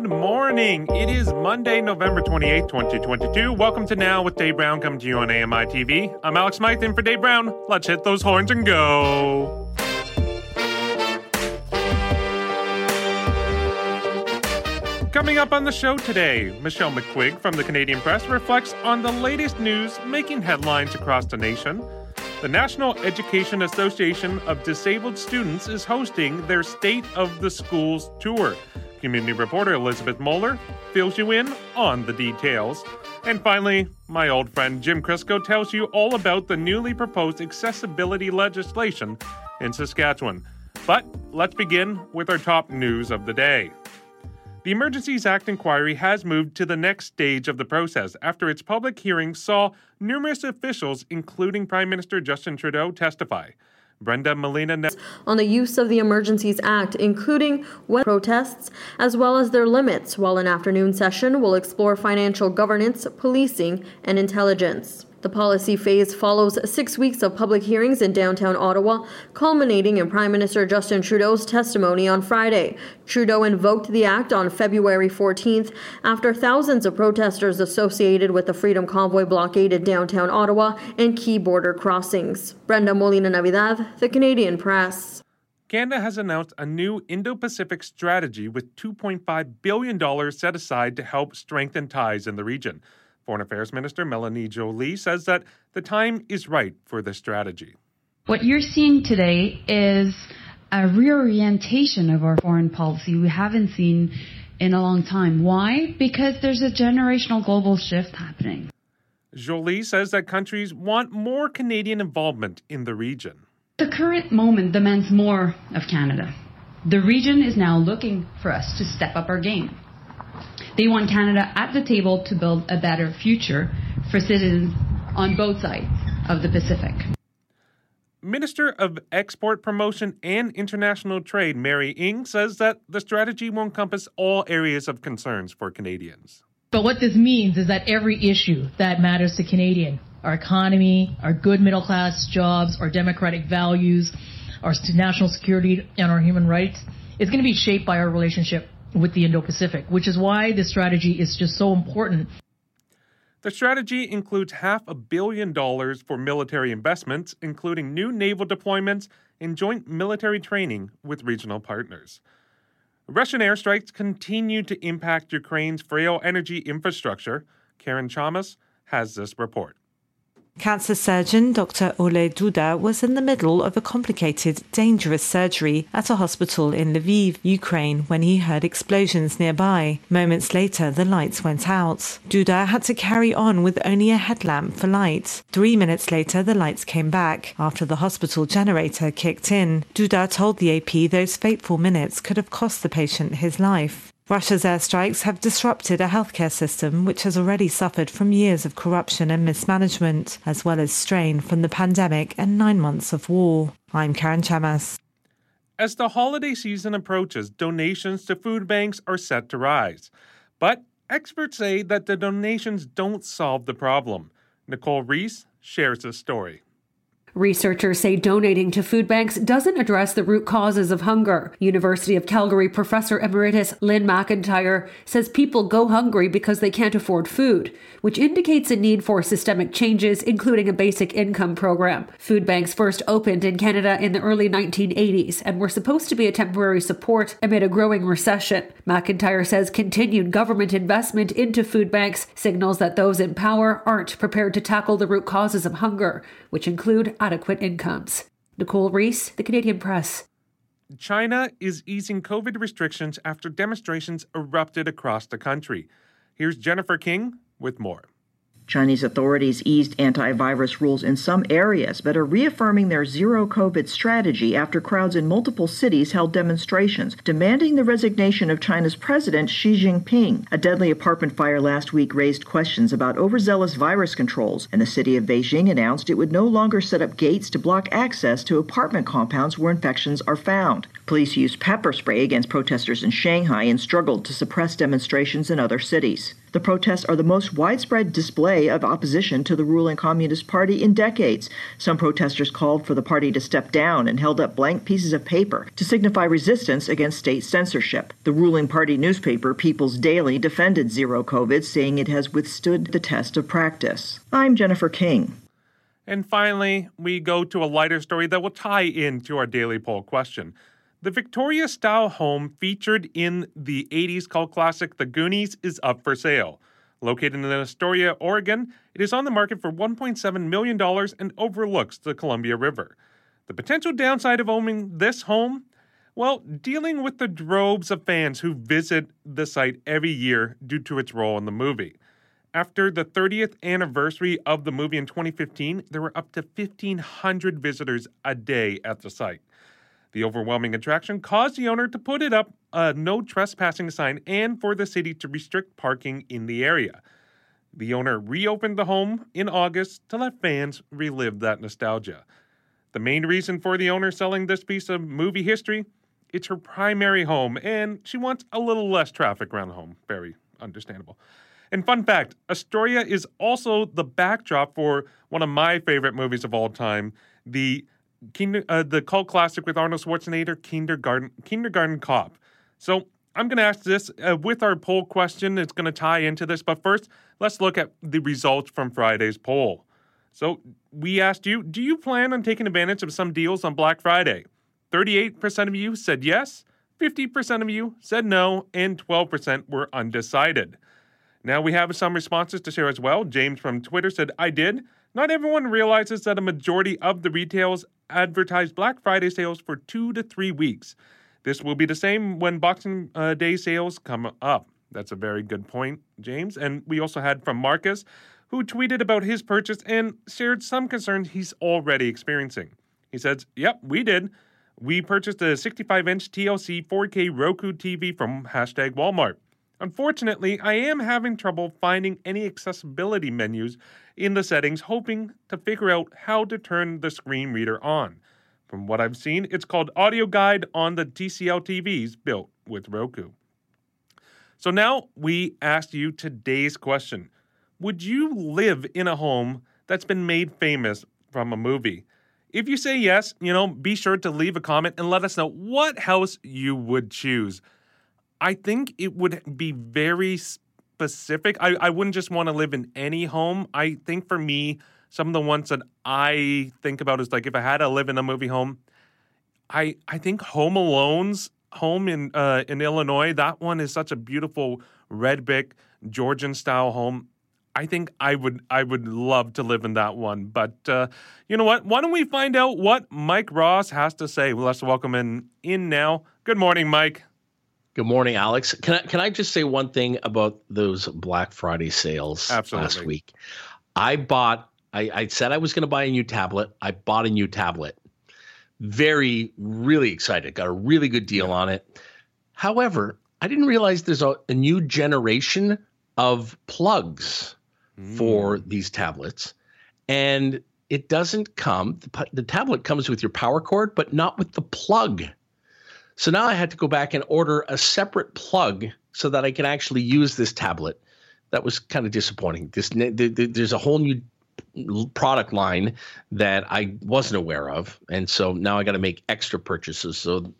Good morning. It is Monday, November 28th, 2022. Welcome to Now with Dave Brown, coming to you on AMI TV. I'm Alex Smythe in for Dave Brown. Let's hit those horns and go. Coming up on the show today, Michelle McQuigge from the Canadian Press reflects on the latest news making headlines across the nation. The National Education Association of Disabled Students is hosting their State of the Schools tour. Community reporter Elizabeth Moeller fills you in on the details. And finally, my old friend Jim Crisco tells you all about the newly proposed accessibility legislation in Saskatchewan. But let's begin with our top news of the day. The Emergencies Act inquiry has moved to the next stage of the process after its public hearing saw numerous officials, including Prime Minister Justin Trudeau, testify. Brenda Molina on the use of the Emergencies Act, including what protests, as well as their limits, while an afternoon session will explore financial governance, policing, and intelligence. The policy phase follows six weeks of public hearings in downtown Ottawa, culminating in Prime Minister Justin Trudeau's testimony on Friday. Trudeau invoked the act on February 14th after thousands of protesters associated with the Freedom Convoy blockaded downtown Ottawa and key border crossings. Brenda Molina Navidad, The Canadian Press. Canada has announced a new Indo Pacific strategy with $2.5 billion set aside to help strengthen ties in the region. Foreign Affairs Minister Melanie Joly says that the time is right for this strategy. What you're seeing today is a reorientation of our foreign policy we haven't seen in a long time. Why? Because there's a generational global shift happening. Joly says that countries want more Canadian involvement in the region. The current moment demands more of Canada. The region is now looking for us to step up our game. They want Canada at the table to build a better future for citizens on both sides of the Pacific. Minister of Export Promotion and International Trade Mary Ng says that the strategy will encompass all areas of concerns for Canadians. But what this means is that every issue that matters to Canadian, our economy, our good middle class jobs, our democratic values, our national security, and our human rights, is going to be shaped by our relationship with the Indo Pacific, which is why this strategy is just so important. The strategy includes half a billion dollars for military investments, including new naval deployments and joint military training with regional partners. Russian airstrikes continue to impact Ukraine's frail energy infrastructure. Karen Chamas has this report. Cancer surgeon Dr. Ole Duda was in the middle of a complicated, dangerous surgery at a hospital in Lviv, Ukraine, when he heard explosions nearby. Moments later, the lights went out. Duda had to carry on with only a headlamp for light. Three minutes later, the lights came back after the hospital generator kicked in. Duda told the AP those fateful minutes could have cost the patient his life. Russia's airstrikes have disrupted a healthcare system which has already suffered from years of corruption and mismanagement, as well as strain from the pandemic and nine months of war. I'm Karen Chamas. As the holiday season approaches, donations to food banks are set to rise. But experts say that the donations don't solve the problem. Nicole Reese shares this story. Researchers say donating to food banks doesn't address the root causes of hunger. University of Calgary professor emeritus Lynn McIntyre says people go hungry because they can't afford food, which indicates a need for systemic changes, including a basic income program. Food banks first opened in Canada in the early 1980s and were supposed to be a temporary support amid a growing recession. McIntyre says continued government investment into food banks signals that those in power aren't prepared to tackle the root causes of hunger, which include adequate incomes. Nicole Reese, The Canadian Press. China is easing COVID restrictions after demonstrations erupted across the country. Here's Jennifer King with more. Chinese authorities eased antivirus rules in some areas, but are reaffirming their zero COVID strategy after crowds in multiple cities held demonstrations demanding the resignation of China's President Xi Jinping. A deadly apartment fire last week raised questions about overzealous virus controls, and the city of Beijing announced it would no longer set up gates to block access to apartment compounds where infections are found. Police used pepper spray against protesters in Shanghai and struggled to suppress demonstrations in other cities. The protests are the most widespread display of opposition to the ruling Communist Party in decades. Some protesters called for the party to step down and held up blank pieces of paper to signify resistance against state censorship. The ruling party newspaper, People's Daily, defended Zero COVID, saying it has withstood the test of practice. I'm Jennifer King. And finally, we go to a lighter story that will tie into our daily poll question. The Victoria style home featured in the 80s cult classic The Goonies is up for sale. Located in Astoria, Oregon, it is on the market for $1.7 million and overlooks the Columbia River. The potential downside of owning this home? Well, dealing with the droves of fans who visit the site every year due to its role in the movie. After the 30th anniversary of the movie in 2015, there were up to 1,500 visitors a day at the site. The overwhelming attraction caused the owner to put it up a no trespassing sign and for the city to restrict parking in the area. The owner reopened the home in August to let fans relive that nostalgia. The main reason for the owner selling this piece of movie history, it's her primary home and she wants a little less traffic around the home. Very understandable. And fun fact, Astoria is also the backdrop for one of my favorite movies of all time, the Kinder, uh, the cult classic with Arnold Schwarzenegger, Kindergarten, Kindergarten Cop. So I'm going to ask this uh, with our poll question. It's going to tie into this, but first, let's look at the results from Friday's poll. So we asked you, do you plan on taking advantage of some deals on Black Friday? 38% of you said yes, 50% of you said no, and 12% were undecided. Now we have some responses to share as well. James from Twitter said, I did. Not everyone realizes that a majority of the retails advertise Black Friday sales for two to three weeks. This will be the same when Boxing uh, Day sales come up. That's a very good point, James. And we also had from Marcus, who tweeted about his purchase and shared some concerns he's already experiencing. He says, Yep, we did. We purchased a 65 inch TLC 4K Roku TV from hashtag Walmart. Unfortunately, I am having trouble finding any accessibility menus in the settings, hoping to figure out how to turn the screen reader on. From what I've seen, it's called Audio Guide on the TCL TVs built with Roku. So now we ask you today's question Would you live in a home that's been made famous from a movie? If you say yes, you know, be sure to leave a comment and let us know what house you would choose. I think it would be very specific. I, I wouldn't just want to live in any home. I think for me, some of the ones that I think about is like if I had to live in a movie home, I I think Home Alone's home in uh, in Illinois. That one is such a beautiful red brick Georgian style home. I think I would I would love to live in that one. But uh, you know what? Why don't we find out what Mike Ross has to say? Let's welcome in in now. Good morning, Mike. Good morning, Alex. Can I can I just say one thing about those Black Friday sales Absolutely. last week? I bought. I, I said I was going to buy a new tablet. I bought a new tablet. Very, really excited. Got a really good deal on it. However, I didn't realize there's a, a new generation of plugs mm. for these tablets, and it doesn't come. The, the tablet comes with your power cord, but not with the plug. So now I had to go back and order a separate plug so that I can actually use this tablet. That was kind of disappointing. This there's a whole new product line that I wasn't aware of, and so now I got to make extra purchases. So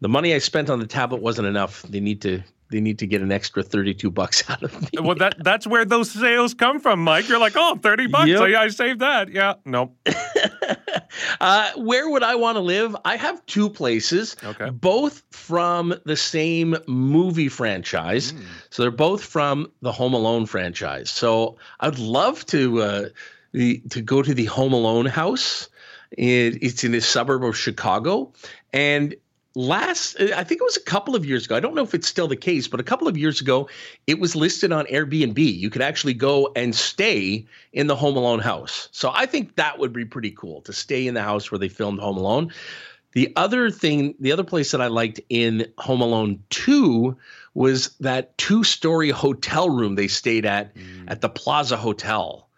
the money I spent on the tablet wasn't enough. They need to they need to get an extra 32 bucks out of me. Well, that that's where those sales come from, Mike. You're like, oh, 30 bucks. Yep. So yeah, I saved that. Yeah. Nope. uh, where would I want to live? I have two places. Okay. Both from the same movie franchise. Mm. So they're both from the Home Alone franchise. So I'd love to uh, the, to go to the Home Alone house. It, it's in the suburb of Chicago. And last i think it was a couple of years ago i don't know if it's still the case but a couple of years ago it was listed on airbnb. You could actually go and stay in the home alone house. So i think that would be pretty cool to stay in the house where they filmed home alone. The other thing the other place that i liked in home alone 2 was that two story hotel room they stayed at mm. at the plaza hotel.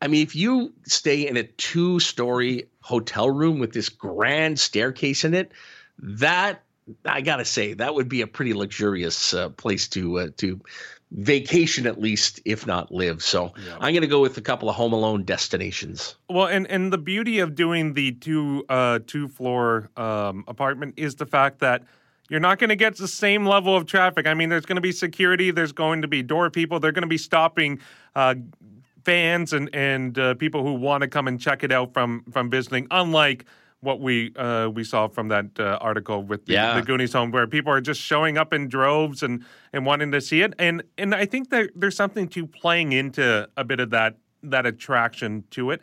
I mean if you stay in a two story hotel room with this grand staircase in it that I gotta say that would be a pretty luxurious uh, place to uh, to vacation at least, if not live. So yeah. I'm gonna go with a couple of Home Alone destinations. Well, and and the beauty of doing the two uh, two floor um, apartment is the fact that. You're not going to get the same level of traffic. I mean, there's going to be security. There's going to be door people. They're going to be stopping uh, fans and and uh, people who want to come and check it out from from visiting. Unlike what we uh, we saw from that uh, article with the, yeah. the, Goonies home, where people are just showing up in droves and and wanting to see it, and and I think that there's something to playing into a bit of that that attraction to it.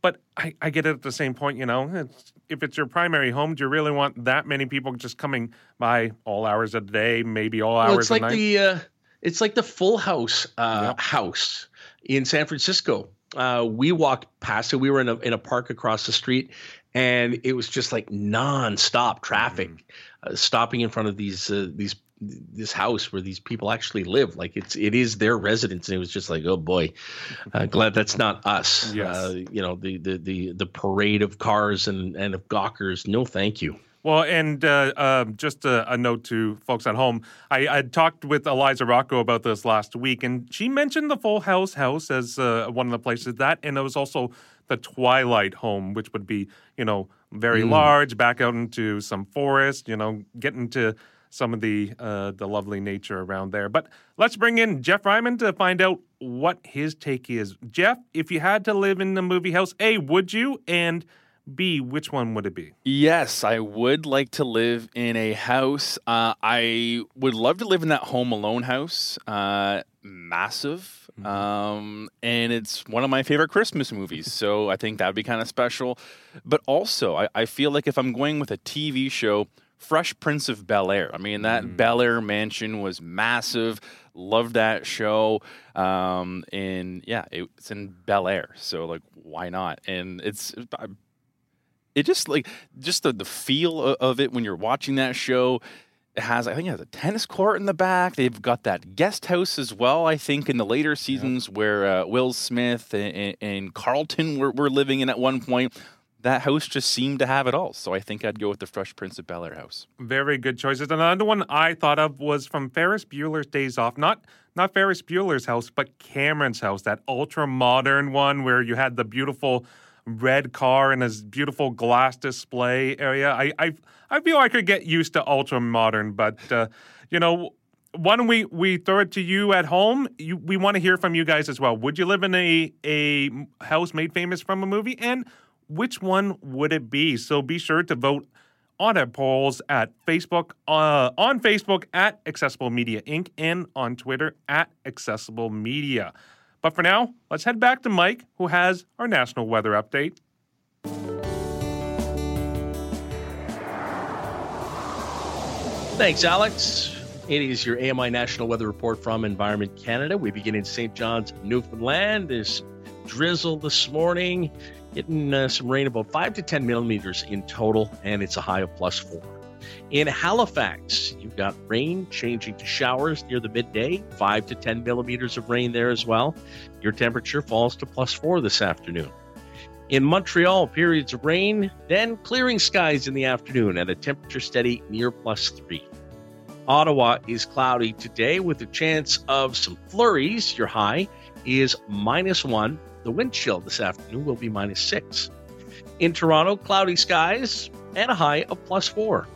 But I, I get it at the same point, you know, it's, if it's your primary home, do you really want that many people just coming by all hours of the day, maybe all hours? Well, it's like night? the uh, it's like the Full House uh, yep. house in San Francisco. Uh, we walked past it. We were in a in a park across the street, and it was just like nonstop traffic, mm-hmm. uh, stopping in front of these uh, these this house where these people actually live. Like it's it is their residence, and it was just like, oh boy, uh, glad that's not us. Yes. Uh, you know the, the the the parade of cars and and of gawkers. No, thank you. Well, and uh, uh, just a, a, note to folks at home. I, I talked with Eliza Rocco about this last week, and she mentioned the Full House house as uh, one of the places that, and it was also the Twilight home, which would be, you know, very mm. large, back out into some forest, you know, get into some of the uh, the lovely nature around there. But let's bring in Jeff Ryman to find out what his take is. Jeff, if you had to live in the movie house, A, would you? And B, which one would it be? Yes, I would like to live in a house. Uh, I would love to live in that Home Alone house. Uh, massive. Mm-hmm. Um, and it's one of my favorite Christmas movies. So I think that would be kind of special. But also, I, I, feel like if I'm going with a TV show, Fresh Prince of Bel Air. I mean, that mm. Bel Air mansion was massive. Loved that show. Um, and yeah, it, it's in Bel Air. So, like, why not? And it's it just like just the, the feel of it when you're watching that show has i think it has a tennis court in the back they've got that guest house as well i think in the later seasons where uh, will smith and, and carlton were, were living in at one point that house just seemed to have it all. So I think I'd go with the Fresh Prince of Bel Air house. Very good choices. Another one I thought of was from Ferris Bueller's Days Off. Not not Ferris Bueller's house, but Cameron's house, that ultra modern one where you had the beautiful red car and his beautiful glass display area. I I, I feel I could get used to ultra modern, but uh, you know, don't we we throw it to you at home? You, we want to hear from you guys as well. Would you live in a a house made famous from a movie, and which one would it be? So be sure to vote on our polls at Facebook, uh, on Facebook at Accessible Media Inc. and on Twitter at Accessible Media. But for now, let's head back to Mike, who has our national weather update. Thanks, Alex. It is your AMI National Weather Report from Environment Canada. We begin in St. John's, Newfoundland. There's drizzle this morning, getting uh, some rain, about 5 to 10 millimeters in total, and it's a high of plus 4. In Halifax, you've got rain changing to showers near the midday, 5 to 10 millimeters of rain there as well. Your temperature falls to plus 4 this afternoon. In Montreal, periods of rain, then clearing skies in the afternoon at a temperature steady near plus 3. Ottawa is cloudy today with a chance of some flurries. Your high is minus 1. The wind chill this afternoon will be minus 6. In Toronto, cloudy skies and a high of plus 4.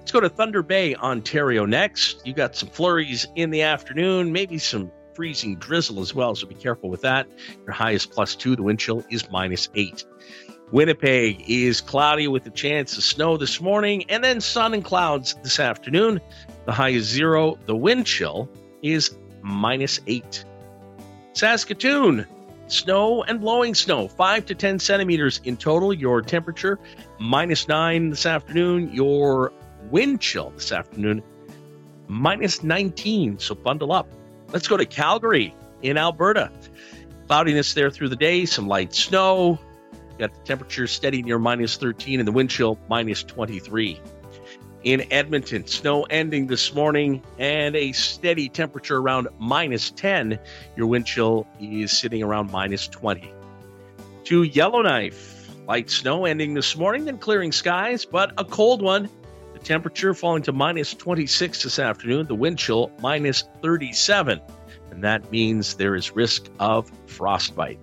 Let's go to Thunder Bay, Ontario next. You got some flurries in the afternoon, maybe some freezing drizzle as well, so be careful with that. Your high is plus two, the wind chill is minus eight. Winnipeg is cloudy with a chance of snow this morning and then sun and clouds this afternoon. The high is zero, the wind chill is minus eight. Saskatoon, snow and blowing snow, 5 to 10 centimeters in total. Your temperature minus 9 this afternoon. Your wind chill this afternoon, minus 19. So bundle up. Let's go to Calgary in Alberta. Cloudiness there through the day, some light snow. Got the temperature steady near minus 13 and the wind chill minus 23. In Edmonton, snow ending this morning and a steady temperature around minus 10. Your wind chill is sitting around minus 20. To Yellowknife, light snow ending this morning, then clearing skies, but a cold one. Temperature falling to minus 26 this afternoon, the wind chill minus 37 and that means there is risk of frostbite.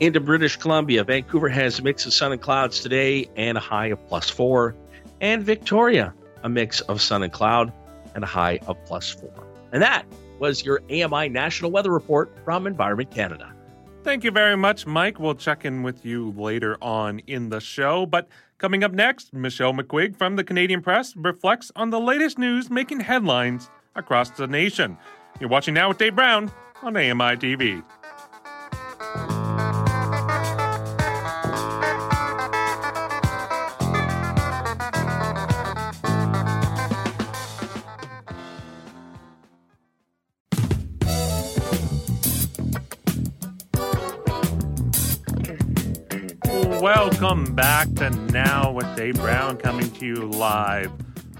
Into British Columbia, Vancouver has a mix of sun and clouds today and a high of plus four. And Victoria, a mix of sun and cloud and a high of plus four. And that was your AMI National Weather Report from Environment Canada. Thank you very much, Mike. We'll check in with you later on in the show. But coming up next, Michelle McQuigge from the Canadian Press reflects on the latest news making headlines across the nation. You're watching now with Dave Brown on AMI TV. Welcome back to Now with Dave Brown coming to you live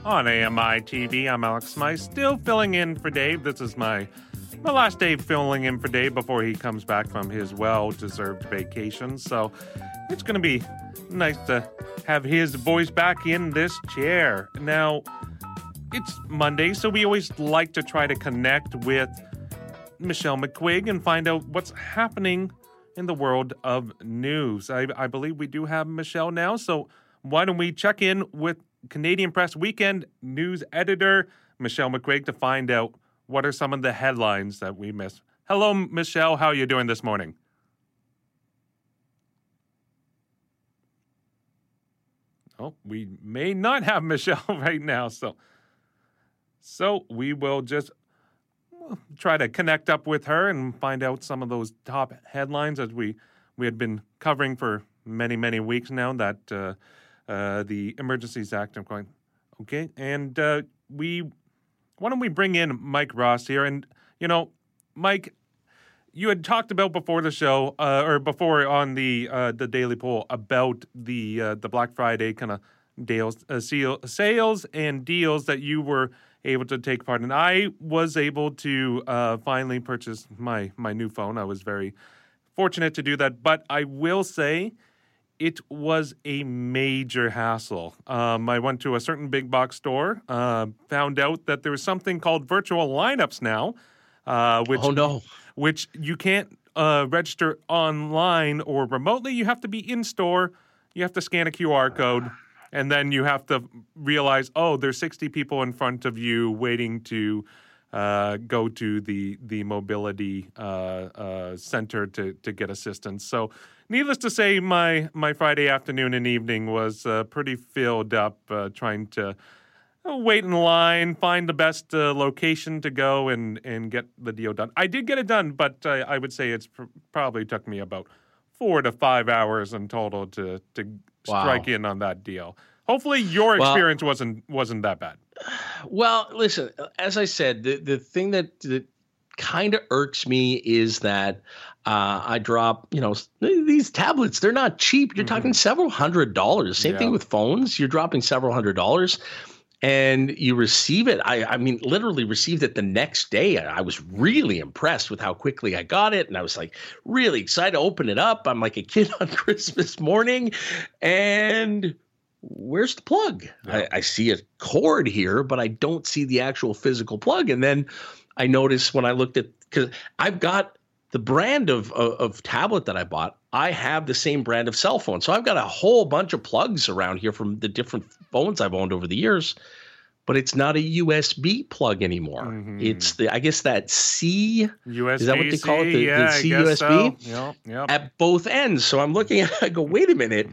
on AMI TV. I'm Alex Smythe, still filling in for Dave. This is my my last day filling in for Dave before he comes back from his well-deserved vacation. So it's to be nice to have his voice back in this chair. Now, it's Monday, so we always like to try to connect with Michelle McQuigge and find out what's happening in the world of news. I, I believe we do have Michelle now, so why don't we check in with Canadian Press Weekend news editor Michelle McQuigge to find out what are some of the headlines that we missed. Hello, Michelle. How are you doing this morning? Oh, we may not have Michelle right now, so so we will just try to connect up with her and find out some of those top headlines as we we had been covering for many many weeks now that uh, uh, the Emergencies Act. I'm going, okay. And uh, we, why don't we bring in Mike Ross here? And, you know, Mike, you had talked about before the show, uh, or before on the uh, the daily poll about the uh, the Black Friday kind of deals, sales and deals that you were able to take part And I was able to uh, finally purchase my my new phone. I was very fortunate to do that, but I will say it was a major hassle. Um, I went to a certain big box store, uh, found out that there was something called virtual lineups now, uh, which oh no, which you can't uh, register online or remotely. You have to be in store. You have to scan a QR code, and then you have to realize, oh, there's 60 people in front of you waiting to. Uh, go to the the mobility uh, uh, center to to get assistance. So needless to say, my my Friday afternoon and evening was uh, pretty filled up uh, trying to uh, wait in line, find the best location to go, and and get the deal done. I did get it done, but I would say it's pr- probably took me about four to five hours in total to to wow. strike in on that deal. Hopefully, your experience well, wasn't wasn't that bad. Well, listen, as I said, the the thing that, that kind of irks me is that uh, I drop, you know, these tablets, they're not cheap. You're mm-hmm. talking several hundred dollars. Same yeah. thing with phones. You're dropping several hundred dollars and you receive it. I, I mean, literally received it the next day. I, I was really impressed with how quickly I got it. And I was like really excited to open it up. I'm like a kid on Christmas morning. And where's the plug? I, I see a cord here, but I don't see the actual physical plug. And then I noticed when I looked at, because I've got the brand of, of, of tablet that I bought, I have the same brand of cell phone. So I've got a whole bunch of plugs around here from the different phones I've owned over the years. But it's not a USB plug anymore. Mm-hmm. It's the I guess that C USB is that what they call it? The, yeah, the C USB so. yep, yep. at both ends. So I'm looking at I go, wait a minute.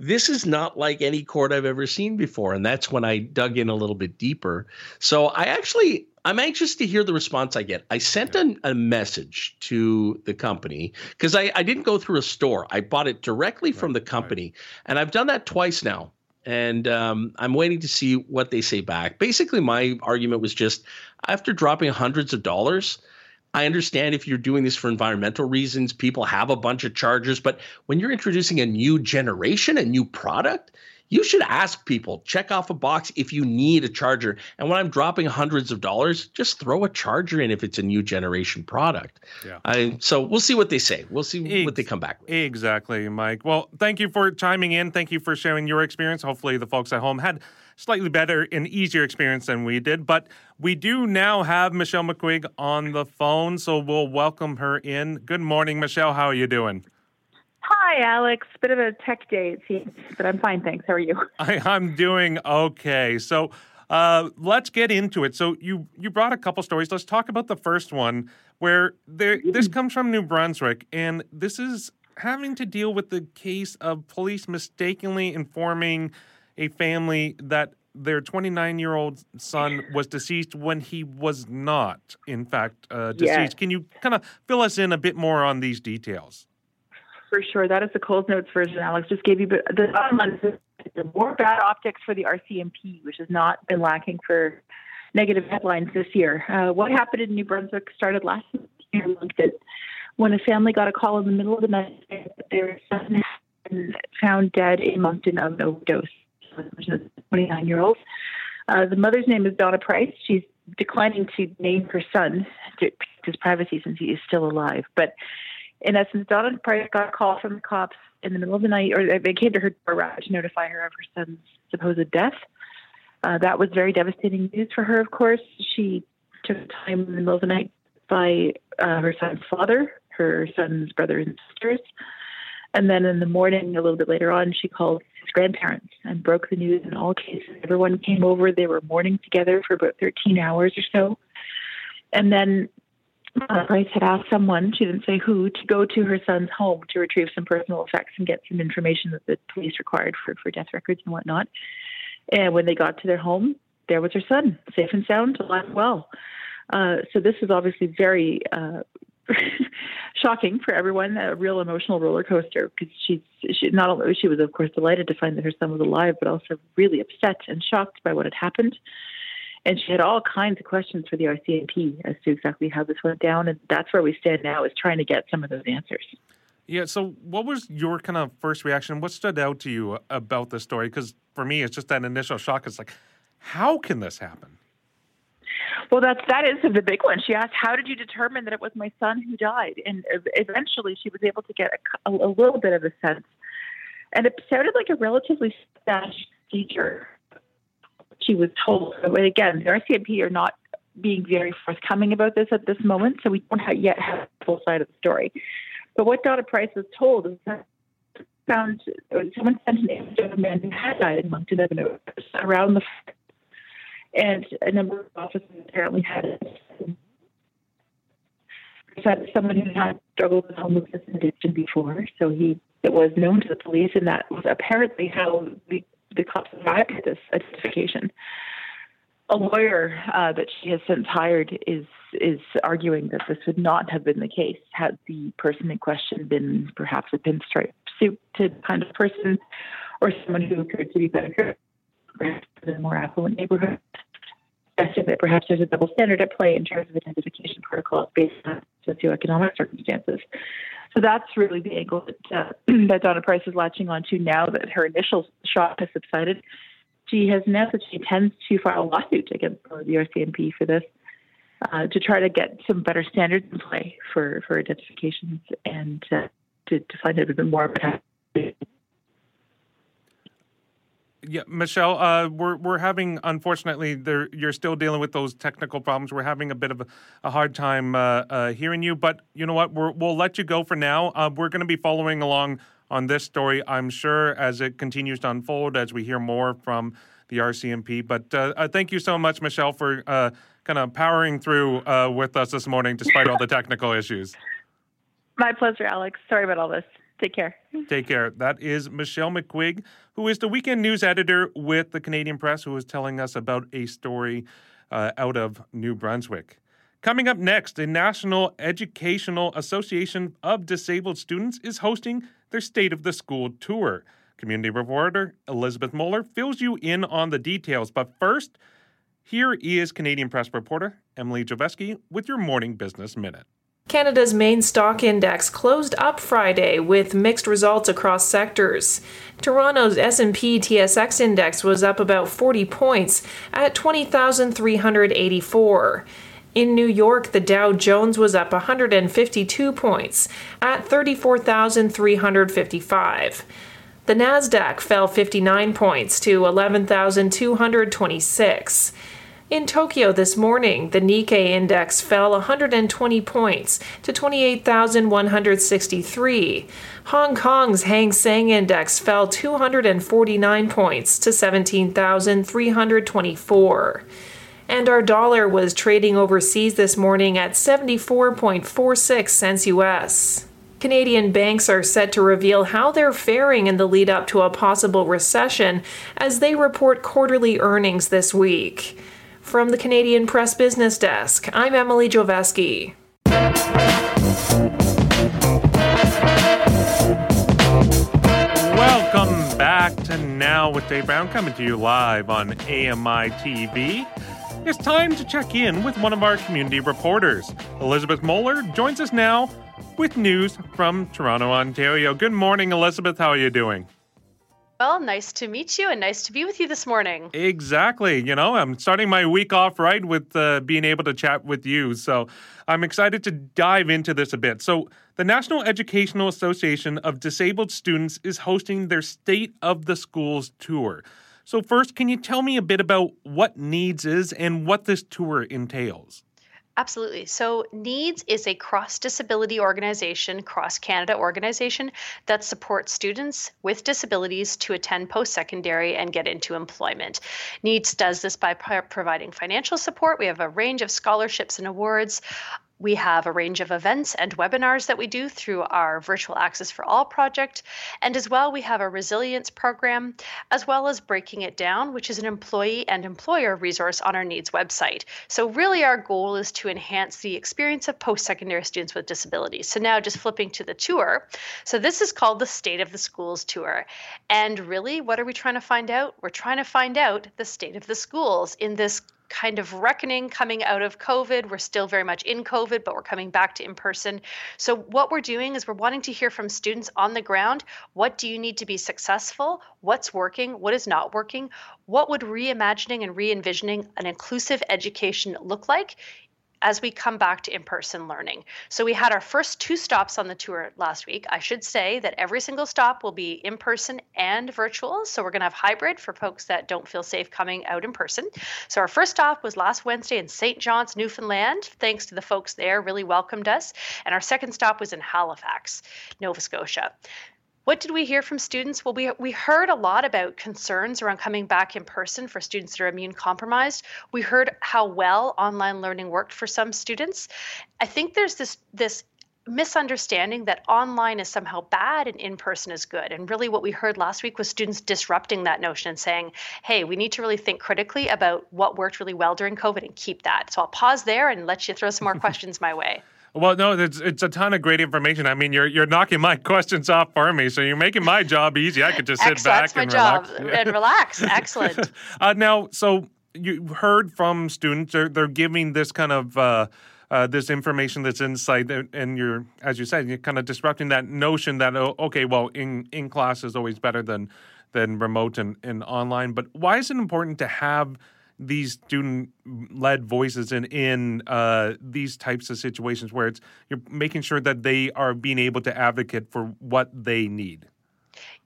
This is not like any cord I've ever seen before. And that's when I dug in a little bit deeper. So I actually I'm anxious to hear the response I get. I sent a, a message to the company because I, I didn't go through a store. I bought it directly right, from the company. Right. And I've done that twice now. and um, I'm waiting to see what they say back. Basically, my argument was just after dropping hundreds of dollars, I understand if you're doing this for environmental reasons, people have a bunch of chargers, but when you're introducing a new generation, a new product, you should ask people, check off a box if you need a charger. And when I'm dropping hundreds of dollars, just throw a charger in if it's a new generation product. Yeah. I, so we'll see what they say. We'll see Ex- what they come back with. Exactly, Mike. Well, thank you for chiming in. Thank you for sharing your experience. Hopefully, the folks at home had slightly better and easier experience than we did. But we do now have Michelle McQuigge on the phone, so we'll welcome her in. Good morning, Michelle. How are you doing? Hi, Alex. Bit of a tech day, it seems, but I'm fine, thanks. How are you? I, I'm doing okay. So uh, let's get into it. So you you brought a couple stories. Let's talk about the first one, where there this mm-hmm. comes from New Brunswick, and this is having to deal with the case of police mistakenly informing a family that their 29 year old son was deceased when he was not, in fact, uh, deceased. Yes. Can you kind of fill us in a bit more on these details? for sure. That is the Coles Notes version. Alex just gave you, but the bottom line is more bad optics for the RCMP, which has not been lacking for negative headlines this year. Uh, what happened in New Brunswick started last year in Moncton when a family got a call in the middle of the night that their son had found dead in Moncton of an overdose. 29 year old. Uh, the mother's name is Donna Price. She's declining to name her son to his privacy since he is still alive. But in essence, Donna Price got a call from the cops in the middle of the night, or they came to her door to notify her of her son's supposed death. Uh, that was very devastating news for her, of course. She took time in the middle of the night by uh, her son's father, her son's brother and sisters. And then in the morning, a little bit later on, she called grandparents and broke the news in all cases. Everyone came over. They were mourning together for about 13 hours or so. And then uh, Price had asked someone, she didn't say who, to go to her son's home to retrieve some personal effects and get some information that the police required for, for death records and whatnot. And when they got to their home, there was her son, safe and sound, alive and well. Uh, so this was obviously very uh, shocking for everyone, a real emotional roller coaster because she's she, not only she was of course delighted to find that her son was alive, but also really upset and shocked by what had happened. And she had all kinds of questions for the RCMP as to exactly how this went down. And that's where we stand now is trying to get some of those answers. Yeah. So, what was your kind of first reaction? What stood out to you about the story? Because for me, it's just that initial shock. It's like, how can this happen? Well, that's that is the big one. She asked, "How did you determine that it was my son who died?" And eventually, she was able to get a, a little bit of a sense, and it sounded like a relatively fast procedure she was told. But again, the RCMP are not being very forthcoming about this at this moment, so we don't have yet have the full side of the story. But what Donna Price was told is that found someone sent an image of a man who had died in Moncton around the and a number of officers apparently had it. Someone who had struggled with homelessness and addiction before, so he it was known to the police, and that was apparently how the the cops arrived at this identification. A lawyer uh, that she has since hired is is arguing that this would not have been the case had the person in question been perhaps a pinstripe suited kind of person or someone who appeared to be better in a more affluent neighborhood. Suggesting that perhaps there's a double standard at play in terms of identification protocols based on socioeconomic circumstances. So that's really the angle that, uh, that Donna Price is latching onto now that her initial shock has subsided. She has announced that she intends to file a lawsuit against the RCMP for this uh, to try to get some better standards in play for, for identifications and uh, to, to find out a bit more about yeah, Michelle, uh, we're we're having unfortunately there you're still dealing with those technical problems. We're having a bit of a, a hard time uh, uh, hearing you, but you know what? we will let you go for now. Uh, we're going to be following along on this story, I'm sure, as it continues to unfold as we hear more from the RCMP. But uh, uh, thank you so much, Michelle, for kind of powering through with us this morning despite all the technical issues. My pleasure, Alex. Sorry about all this. Take care. Take care. That is Michelle McQuigge, who is the weekend news editor with the Canadian Press, who is telling us about a story uh, out of New Brunswick. Coming up next, the National Educational Association of Disabled Students is hosting their State of the School tour. Community reporter Elizabeth Moeller fills you in on the details. But first, here is Canadian Press reporter Emily Joveski with your morning business minute. Canada's main stock index closed up Friday with mixed results across sectors. Toronto's S&P TSX index was up about 40 points at 20,384. In New York, the Dow Jones was up 152 points at 34,355. The Nasdaq fell 59 points to 11,226. In Tokyo this morning, the Nikkei index fell 120 points to 28,163. Hong Kong's Hang Seng index fell 249 points to 17,324. And our dollar was trading overseas this morning at 74.46 cents US. Canadian banks are set to reveal how they're faring in the lead up to a possible recession as they report quarterly earnings this week. From the Canadian Press Business Desk, I'm Emily Joveski. Welcome back to Now with Dave Brown, coming to you live on AMI TV. It's time to check in with one of our community reporters. Elizabeth Moeller joins us now with news from Toronto, Ontario. Good morning, Elizabeth. How are you doing? Well, nice to meet you and nice to be with you this morning. Exactly. You know, I'm starting my week off right with uh, being able to chat with you. So I'm excited to dive into this a bit. So, the National Educational Association of Disabled Students is hosting their State of the Schools tour. So, first, can you tell me a bit about what NEADS is and what this tour entails? Absolutely. So, NEADS is a cross disability organization, cross Canada organization that supports students with disabilities to attend post secondary and get into employment. NEADS does this by providing financial support. We have a range of scholarships and awards. We have a range of events and webinars that we do through our Virtual Access for All project. And as well, we have a resilience program, as well as Breaking It Down, which is an employee and employer resource on our NEADS website. So, really, our goal is to enhance the experience of post secondary students with disabilities. So, now just flipping to the tour. So, this is called the State of the Schools Tour. And really, what are we trying to find out? We're trying to find out the state of the schools in this kind of reckoning coming out of COVID. We're still very much in COVID, but we're coming back to in person. So, what we're doing is we're wanting to hear from students on the ground what do you need to be successful? What's working? What is not working? What would reimagining and re envisioning an inclusive education look like as we come back to in person learning. So, we had our first two stops on the tour last week. I should say that every single stop will be in person and virtual. So, we're going to have hybrid for folks that don't feel safe coming out in person. So, our first stop was last Wednesday in St. John's, Newfoundland. Thanks to the folks there, really welcomed us. And our second stop was in Halifax, Nova Scotia. What did we hear from students? Well, we, we heard a lot about concerns around coming back in person for students that are immune compromised. We heard how well online learning worked for some students. I think there's this this misunderstanding that online is somehow bad and in person is good. And really, what we heard last week was students disrupting that notion and saying, hey, we need to really think critically about what worked really well during COVID and keep that. So I'll pause there and let you throw some more questions my way. Well, no, it's it's a ton of great information. I mean, you're you're knocking my questions off for me, so you're making my job easy. I could just sit back and relax. and relax. Excellent. uh, now, so you heard from students; they're they're giving this kind of. Uh, uh, this information, this insight, and you're, as you said, you're kind of disrupting that notion that oh, okay, well, in in class is always better than than remote and, and online. But why is it important to have these student led voices in in uh, these types of situations where it's you're making sure that they are being able to advocate for what they need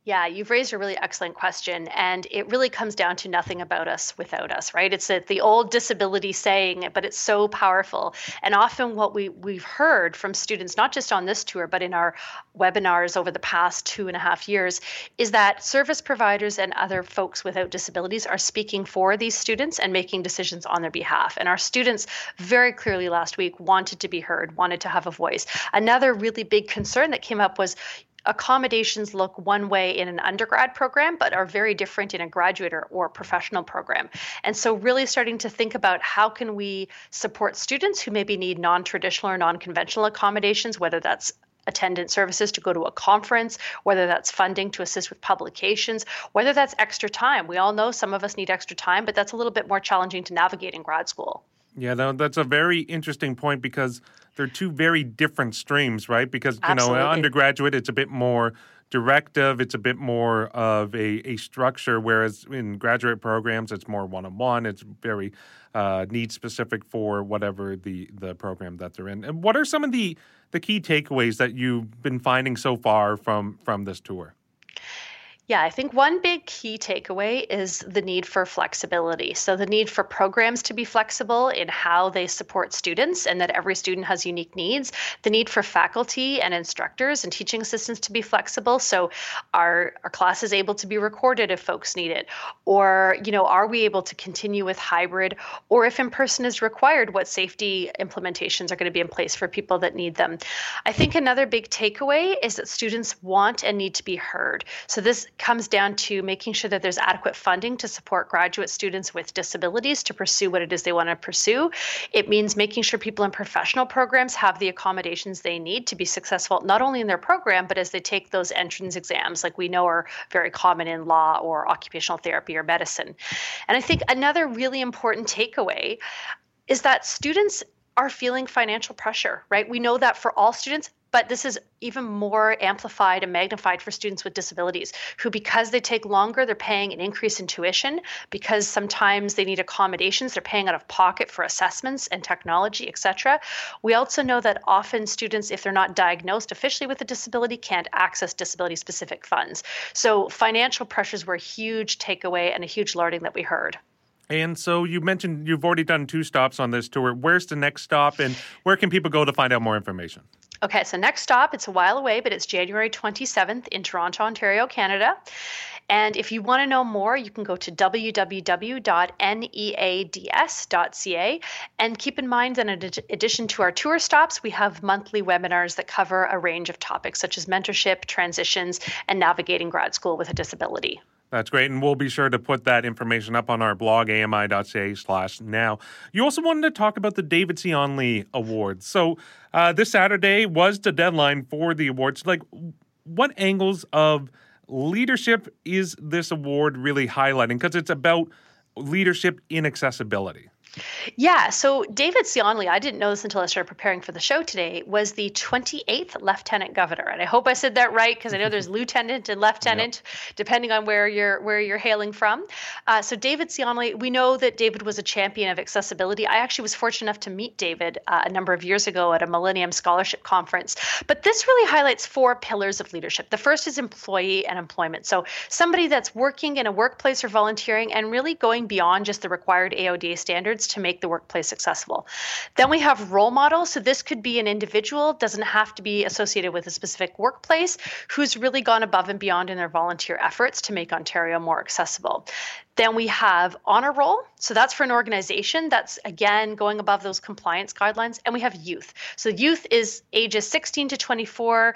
yeah, you've raised a really excellent question. And it really comes down to nothing about us without us, right? It's the old disability saying, but it's so powerful. And often what we, we've heard from students, not just on this tour, but in our webinars over the past two and a half years, is that service providers and other folks without disabilities are speaking for these students and making decisions on their behalf. And our students very clearly last week wanted to be heard, wanted to have a voice. Another really big concern that came up was accommodations look one way in an undergrad program, but are very different in a graduate or, or professional program. And so, really starting to think about how can we support students who maybe need non-traditional or non-conventional accommodations, whether that's attendant services to go to a conference, whether that's funding to assist with publications, whether that's extra time. We all know some of us need extra time, but that's a little bit more challenging to navigate in grad school. Yeah, that's a very interesting point because they're two very different streams, right? Because, you Absolutely. know, undergraduate, it's a bit more directive, it's a bit more of a, a structure, whereas in graduate programs, it's more one on one, it's very uh, need specific for whatever the, the program that they're in. And what are some of the, the key takeaways that you've been finding so far from, from this tour? Yeah, I think one big key takeaway is the need for flexibility. So, the need for programs to be flexible in how they support students and that every student has unique needs. The need for faculty and instructors and teaching assistants to be flexible. So, our, our class is able to be recorded if folks need it? Or, you know, are we able to continue with hybrid? Or if in person is required, what safety implementations are going to be in place for people that need them? I think another big takeaway is that students want and need to be heard. So, this comes down to making sure that there's adequate funding to support graduate students with disabilities to pursue what it is they want to pursue. It means making sure people in professional programs have the accommodations they need to be successful, not only in their program, but as they take those entrance exams, like we know are very common in law or occupational therapy or medicine. And I think another really important takeaway is that students are feeling financial pressure, right? We know that for all students, but this is even more amplified and magnified for students with disabilities who, because they take longer, they're paying an increase in tuition. Because sometimes they need accommodations, they're paying out of pocket for assessments and technology, etc. We also know that often students, if they're not diagnosed officially with a disability, can't access disability specific funds. So financial pressures were a huge takeaway and a huge learning that we heard. And so you mentioned you've already done two stops on this tour. Where's the next stop, and where can people go to find out more information? Okay, so next stop, it's a while away, but it's January 27th in Toronto, Ontario, Canada. And if you want to know more, you can go to www.neads.ca. And keep in mind that in addition to our tour stops, we have monthly webinars that cover a range of topics such as mentorship, transitions, and navigating grad school with a disability. That's great. And we'll be sure to put that information up on our blog, ami.ca slash now. You also wanted to talk about the David C. Onley Awards. So uh, this Saturday was the deadline for the awards. Like, what angles of leadership is this award really highlighting? Because it's about leadership in accessibility. Yeah, so David C. Onley, I didn't know this until I started preparing for the show today, was the 28th Lieutenant Governor. And I hope I said that right because I know there's lieutenant and lieutenant yep. depending on where you're where you're hailing from. Uh, so David C. Onley, we know that David was a champion of accessibility. I actually was fortunate enough to meet David uh, a number of years ago at a Millennium Scholarship Conference. But this really highlights four pillars of leadership. The first is employee and employment. So somebody that's working in a workplace or volunteering and really going beyond just the required AODA standards to make the workplace accessible. Then we have role models. So this could be an individual, doesn't have to be associated with a specific workplace, who's really gone above and beyond in their volunteer efforts to make Ontario more accessible. Then we have honor roll. So that's for an organization that's, again, going above those compliance guidelines. And we have youth. So youth is ages 16 to 24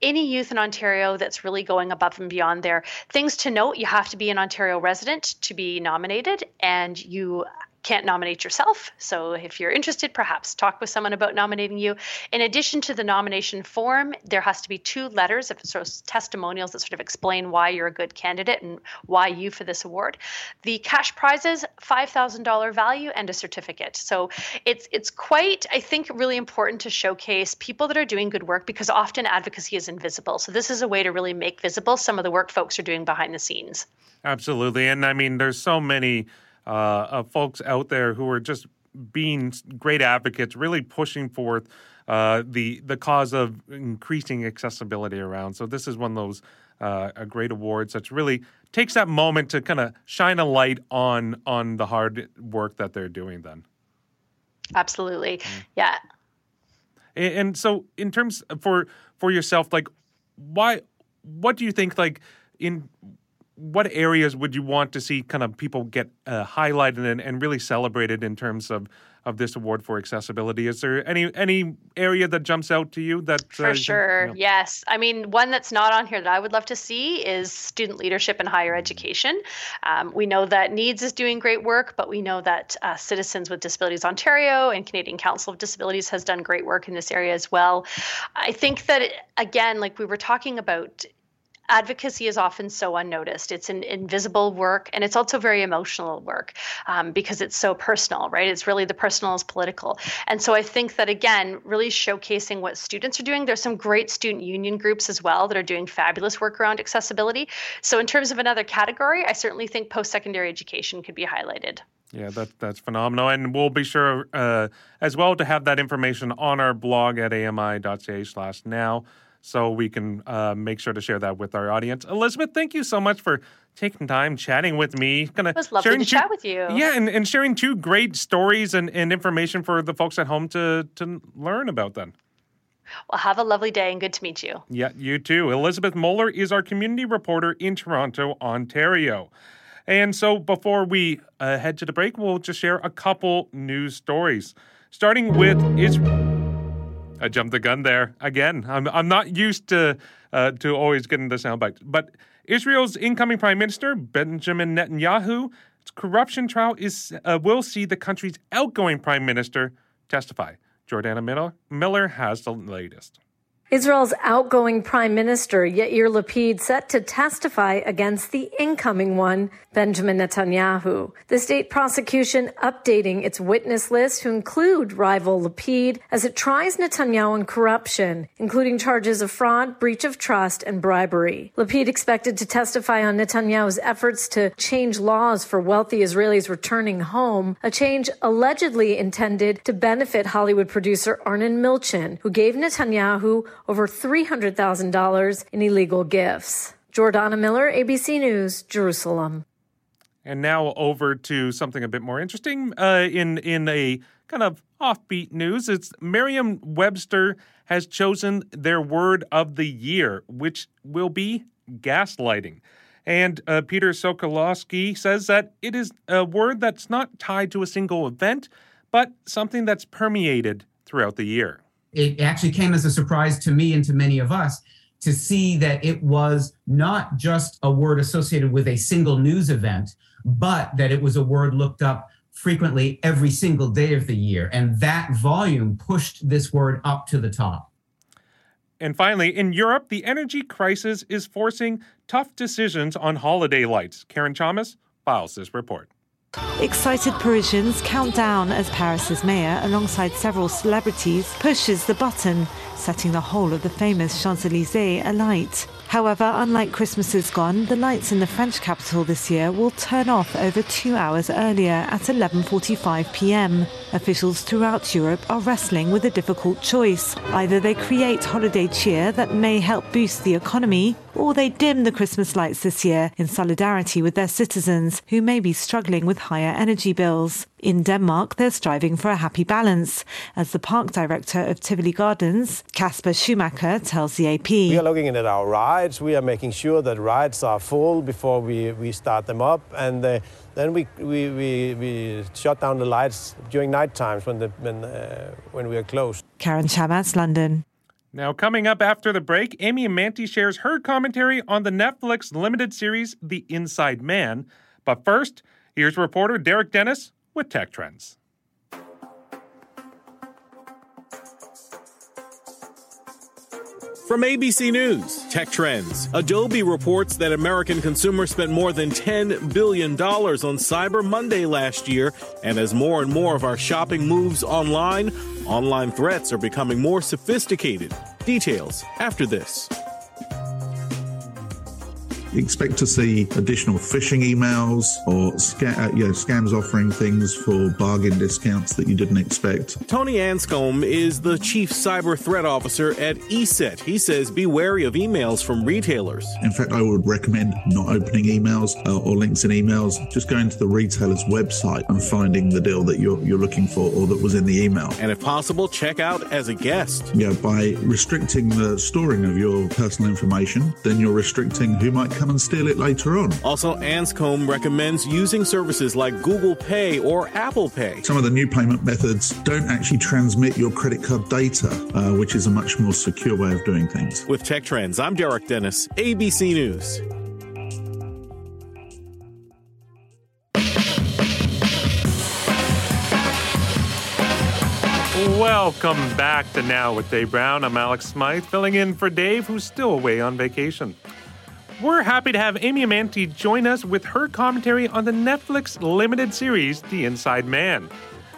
any youth in Ontario that's really going above and beyond there. Things to note you have to be an Ontario resident to be nominated, and you can't nominate yourself. So if you're interested, perhaps talk with someone about nominating you. In addition to the nomination form, there has to be two letters of sort of testimonials that sort of explain why you're a good candidate and why you for this award. The cash prizes, $5,000 value and a certificate. So it's it's quite I think really important to showcase people that are doing good work because often advocacy is invisible. So this is a way to really make visible some of the work folks are doing behind the scenes. Absolutely. And I mean there's so many uh, of folks out there who are just being great advocates, really pushing forth uh, the the cause of increasing accessibility around. So this is one of those uh, great awards that really takes that moment to kind of shine a light on on the hard work that they're doing. Then, absolutely, mm. yeah. And, and so, in terms for for yourself, like, why? What do you think? Like, in what areas would you want to see kind of people get uh, highlighted and, and really celebrated in terms of of this award for accessibility. Is there any any area that jumps out to you that for uh, sure? you know- Yes, I mean one that's not on here that I would love to see is student leadership in higher education. Um, we know that NEADS is doing great work, but we know that uh, Citizens with Disabilities Ontario and Canadian Council of Disabilities has done great work in this area as well. I think that again, like we were talking about advocacy is often so unnoticed. It's an invisible work, and it's also very emotional work um, because it's so personal, right? It's really the personal is political. And so I think that, again, really showcasing what students are doing. There's some great student union groups as well that are doing fabulous work around accessibility. So, in terms of another category, I certainly think post secondary education could be highlighted. Yeah, that that's phenomenal, and we'll be sure uh, as well to have that information on our blog at ami.ca/slash now, so we can uh, make sure to share that with our audience. Elizabeth, thank you so much for taking time chatting with me. Gonna It was lovely sharing to two- chat with you. Yeah, and, and sharing two great stories and, and information for the folks at home to to learn about them. Well, have a lovely day and good to meet you. Yeah, you too. Elizabeth Moeller is our community reporter in Toronto, Ontario. And so before we uh, head to the break, we'll just share a couple news stories. Starting with Israel. I jumped the gun there again. I'm, I'm not used to uh, to always getting the soundbite. But Israel's incoming prime minister, Benjamin Netanyahu, corruption trial is uh, will see the country's outgoing prime minister testify. Jordana Miller, Miller has the latest. Israel's outgoing Prime Minister Yair Lapid set to testify against the incoming one, Benjamin Netanyahu. The state prosecution updating its witness list to include rival Lapid as it tries Netanyahu on corruption, including charges of fraud, breach of trust, and bribery. Lapid expected to testify on Netanyahu's efforts to change laws for wealthy Israelis returning home, a change allegedly intended to benefit Hollywood producer Arnon Milchan, who gave Netanyahu over $300,000 in illegal gifts. Jordana Miller, ABC News, Jerusalem. And now over to something a bit more interesting. Uh, in in a kind of offbeat news, it's Merriam-Webster has chosen their word of the year, which will be gaslighting. And uh, Peter Sokolowski says that it is a word that's not tied to a single event, but something that's permeated throughout the year. It actually came as a surprise to me and to many of us to see that it was not just a word associated with a single news event, but that it was a word looked up frequently every single day of the year. And that volume pushed this word up to the top. And finally, in Europe, the energy crisis is forcing tough decisions on holiday lights. Karen Chalmers files this report. Excited Parisians count down as Paris's mayor, alongside several celebrities, pushes the button, setting the whole of the famous Champs Elysees alight. However, unlike Christmases gone, the lights in the French capital this year will turn off over two hours earlier at 11:45 p.m. Officials throughout Europe are wrestling with a difficult choice: either they create holiday cheer that may help boost the economy, or they dim the Christmas lights this year in solidarity with their citizens who may be struggling with higher energy bills. In Denmark, they're striving for a happy balance, as the park director of Tivoli Gardens, Kasper Schumacher, tells the AP. We are looking at our rides. We are making sure that rides are full before we, we start them up. And uh, then we, we, we, we shut down the lights during night times when, the, when, uh, when we are closed. Karen Chamas, London. Now, coming up after the break, Amy Amantea shares her commentary on the Netflix limited series The Inside Man. But first, here's reporter Derek Dennis with Tech Trends. From ABC News, Tech Trends. Adobe reports that American consumers spent more than $10 billion on Cyber Monday last year, and as more and more of our shopping moves online, online threats are becoming more sophisticated. Details after this. Expect to see additional phishing emails or sca- uh, you know, scams offering things for bargain discounts that you didn't expect. Tony Anscombe is the chief cyber threat officer at ESET. He says be wary of emails from retailers. In fact, I would recommend not opening emails uh, or links in emails. Just going to the retailer's website and finding the deal that you're, you're looking for or that was in the email. And if possible, check out as a guest. Yeah, by restricting the storing of your personal information, then you're restricting who might come and steal it later on. Also, Anscombe recommends using services like Google Pay or Apple Pay. Some of the new payment methods don't actually transmit your credit card data, uh, which is a much more secure way of doing things. With Tech Trends, I'm Derek Dennis, ABC News. Welcome back to Now with Dave Brown. I'm Alex Smythe, filling in for Dave, who's still away on vacation. We're happy to have Amy Amantea join us with her commentary on the Netflix limited series, The Inside Man.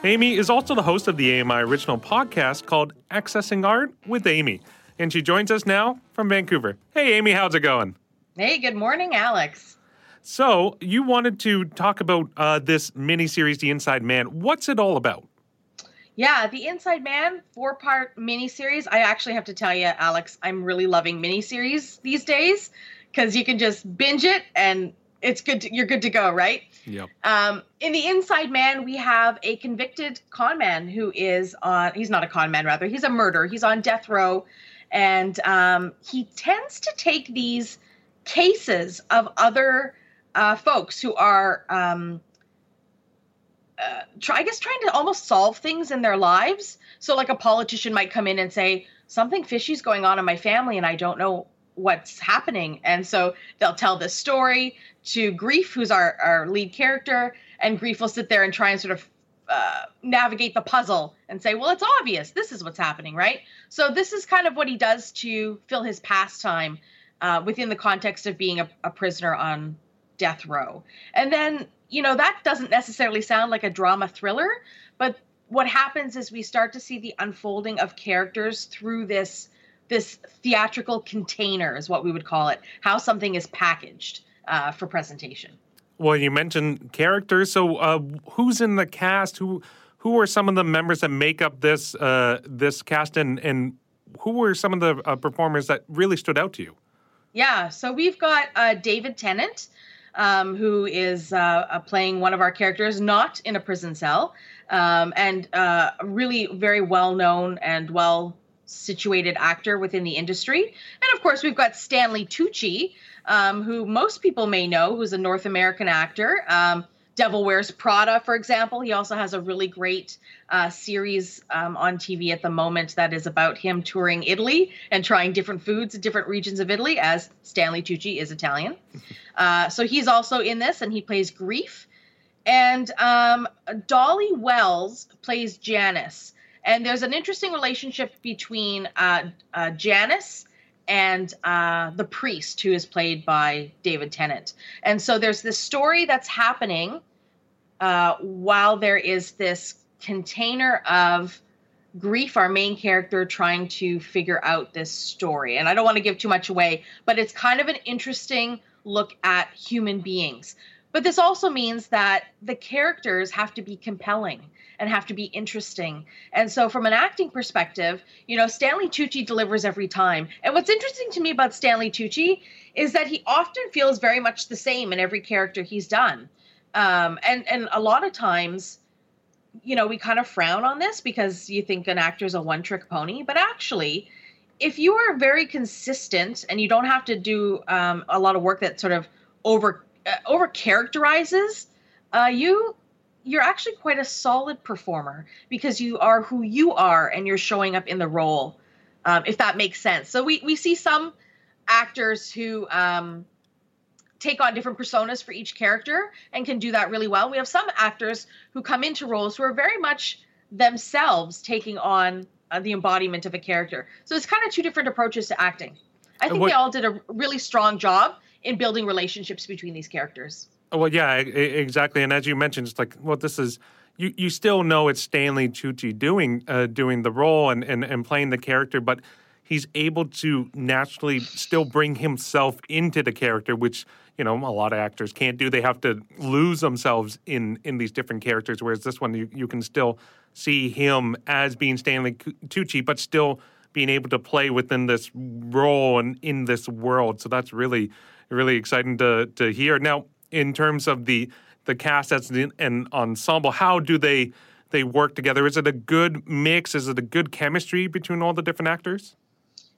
Amy is also the host of the AMI original podcast called Accessing Art with Amy, and she joins us now from Vancouver. Hey, Amy, how's it going? Hey, good morning, Alex. So, you wanted to talk about uh, this miniseries, The Inside Man. What's it all about? Yeah, The Inside Man, four part miniseries. I actually have to tell you, Alex, I'm really loving miniseries these days because you can just binge it and it's good. To, you're good to go, right? Yep. Um, in The Inside Man, we have a convicted con man who is on, he's not a con man, rather, he's a murderer. He's on death row. And um, he tends to take these cases of other uh, folks who are um, uh, try, I guess, trying to almost solve things in their lives. So, like a politician might come in and say, Something fishy's going on in my family, and I don't know what's happening. And so they'll tell this story to Grieff, who's our, our lead character, and Grieff will sit there and try and sort of uh, navigate the puzzle and say, well, it's obvious. This is what's happening, right? So this is kind of what he does to fill his pastime uh, within the context of being a, a prisoner on death row. And then you know, that doesn't necessarily sound like a drama thriller, but what happens is we start to see the unfolding of characters through this this theatrical container is what we would call it how something is packaged uh, for presentation. Well you mentioned characters. So uh, who's in the cast? Who who are some of the members that make up this uh, this cast? And and who were some of the uh, performers that really stood out to you? Yeah so we've got uh, david tennant um, who is uh, uh, playing one of our characters, not in a prison cell, um, and uh, really very well known and well situated actor within the industry. And of course, we've got Stanley Tucci, um, who most people may know, who's a North American actor. Um, Devil Wears Prada, for example. He also has a really great uh, series um, on TV at the moment that is about him touring Italy and trying different foods in different regions of Italy, as Stanley Tucci is Italian. Uh, so he's also in this, and he plays Grieff. And um, Dolly Wells plays Janice. And there's an interesting relationship between uh, uh Janice and uh, the priest, who is played by David Tennant. And so there's this story that's happening uh, while there is this container of grief our main character trying to figure out this story and i don't want to give too much away but it's kind of an interesting look at human beings but this also means that the characters have to be compelling and have to be interesting. And so, from an acting perspective, you know, Stanley Tucci delivers every time. And what's interesting to me about Stanley Tucci is that he often feels very much the same in every character he's done. Um, and and a lot of times, you know, we kind of frown on this because you think an actor's a one-trick pony, but actually, if you are very consistent and you don't have to do um, a lot of work that sort of over over characterizes uh, you, you're actually quite a solid performer because you are who you are and you're showing up in the role. Um, if that makes sense. So we we see some actors who um, take on different personas for each character and can do that really well. We have some actors who come into roles who are very much themselves taking on uh, the embodiment of a character. So it's kind of two different approaches to acting. I think what, they all did a really strong job in building relationships between these characters. Well, yeah, exactly. And as you mentioned, it's like, well, this is you. You still know it's Stanley Tucci doing uh, doing the role and, and and playing the character, but he's able to naturally still bring himself into the character, which you know a lot of actors can't do. They have to lose themselves in in these different characters. Whereas this one, you, you can still see him as being Stanley Tucci, but still being able to play within this role and in this world. So that's really really exciting to to hear. Now, in terms of the the cast as an ensemble, how do they they work together? Is it a good mix? Is it a good chemistry between all the different actors?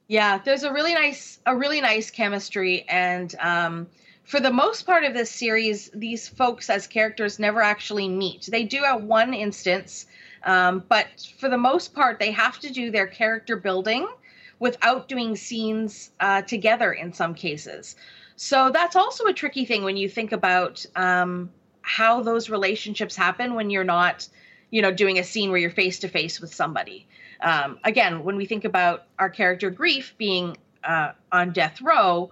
Yeah, there's a really nice a really nice chemistry and um for the most part of this series, these folks as characters never actually meet. They do at one instance, um, but for the most part, they have to do their character building without doing scenes uh, together in some cases. So that's also a tricky thing when you think about um, how those relationships happen when you're not, you know, doing a scene where you're face to face with somebody. Um, again, when we think about our character Grieff being uh, on death row,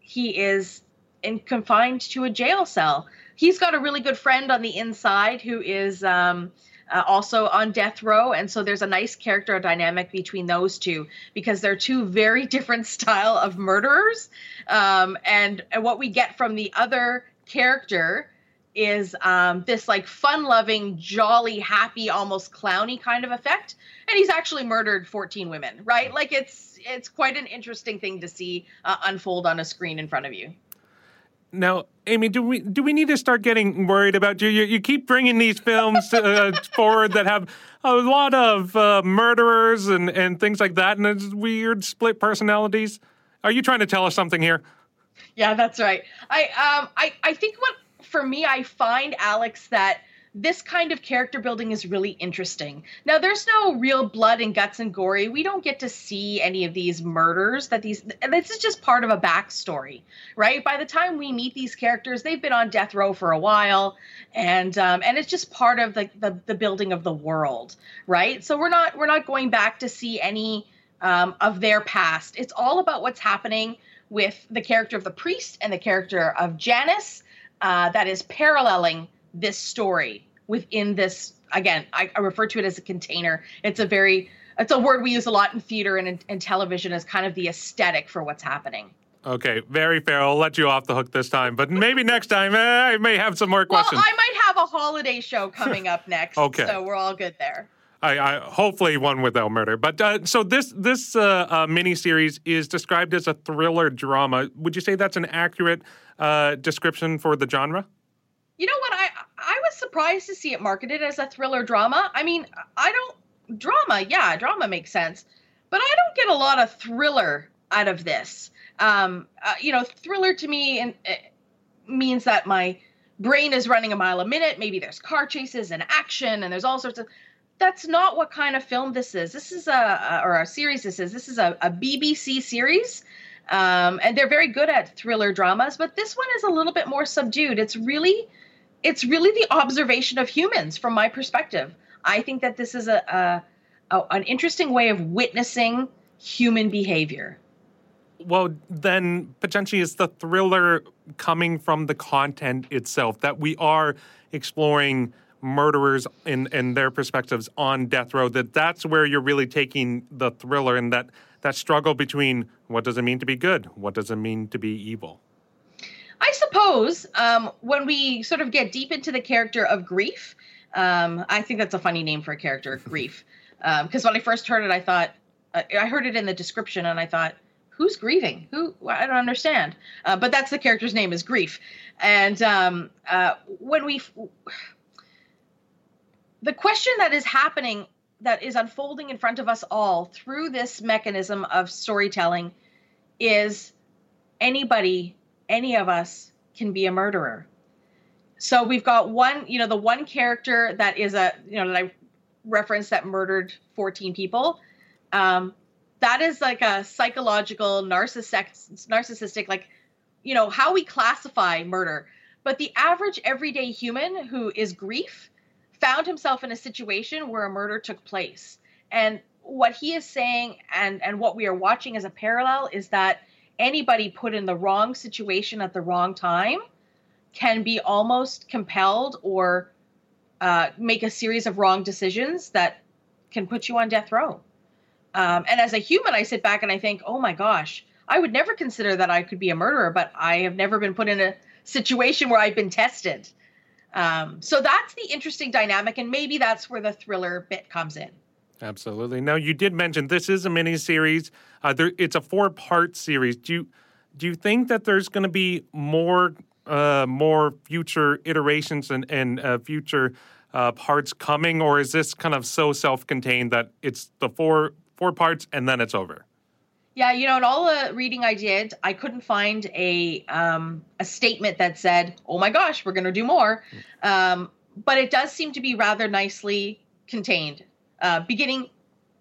he is in confined to a jail cell. He's got a really good friend on the inside who is um, uh, also on death row, and so there's a nice character dynamic between those two because they're two very different style of murderers. Um, and, and what we get from the other character is um, this like fun-loving, jolly, happy, almost clowny kind of effect. And he's actually murdered 14 women, right? Like it's it's quite an interesting thing to see uh, unfold on a screen in front of you. Now, Amy, do we do we need to start getting worried about you? You, you keep bringing these films uh, forward that have a lot of uh, murderers and, and things like that, and weird split personalities. Are you trying to tell us something here? Yeah, that's right. I um I I think what for me I find Alex that this kind of character building is really interesting. Now, there's no real blood and guts and gory. We don't get to see any of these murders that these, this is just part of a backstory, right? By the time we meet these characters, they've been on death row for a while. And, um, and it's just part of the, the, the building of the world, right? So we're not, we're not going back to see any, um, of their past. It's all about what's happening with the character of the priest and the character of Janice, uh, that is paralleling this story within this again I, I, refer to it as a container. It's a very it's a word we use a lot in theater and in, television as kind of the aesthetic for what's happening. Okay very fair. I'll let you off the hook this time but maybe next time eh, i may have some more questions. Well i might have a holiday show coming up next okay. so we're all good there. I, I hopefully one without murder, but uh, so this this uh, uh, mini series is described as a thriller drama. Would you say that's an accurate uh, description for the genre? You know what? I I was surprised to see it marketed as a thriller drama. I mean, I don't drama. Yeah, drama makes sense, but I don't get a lot of thriller out of this. Um, uh, you know, thriller to me and uh, means that my brain is running a mile a minute. Maybe there's car chases and action, and there's all sorts of. That's not what kind of film this is. This is a, a or a series. This is this is a, a BBC series. Um, and they're very good at thriller dramas, but this one is a little bit more subdued. It's really it's really the observation of humans from my perspective. I think that this is a, a, a an interesting way of witnessing human behavior. Well, then potentially is the thriller coming from the content itself that we are exploring murderers in in their perspectives on death row that that's where you're really taking the thriller and that that struggle between what does it mean to be good what does it mean to be evil I suppose um, when we sort of get deep into the character of grief, um, I think that's a funny name for a character, grief. Because um, when I first heard it, I thought uh, I heard it in the description, and I thought, "Who's grieving? Who? I don't understand." Uh, but that's the character's name is grief, and um, uh, when we the question that is happening that is unfolding in front of us all through this mechanism of storytelling is anybody any of us can be a murderer. So we've got one, you know, the one character that is a, you know, that I referenced that murdered 14 people. Um, that is like a psychological narcissistic, narcissistic, like, you know, how we classify murder. But the average everyday human who is grief found himself in a situation where a murder took place. And what he is saying and and what we are watching as a parallel is that anybody put in the wrong situation at the wrong time can be almost compelled or uh, make a series of wrong decisions that can put you on death row. Um, and as a human, I sit back and I think, oh my gosh, I would never consider that I could be a murderer, but I have never been put in a situation where I've been tested. Um, so that's the interesting dynamic, and maybe that's where the thriller bit comes in. Absolutely. Now, you did mention this is a mini series. Uh, there, it's a four part series. Do you do you think that there's going to be more uh, more future iterations and and uh, future uh, parts coming, or is this kind of so self contained that it's the four four parts and then it's over? Yeah, you know, in all the reading I did, I couldn't find a um, a statement that said, "Oh my gosh, we're going to do more." Um, but it does seem to be rather nicely contained, uh, beginning,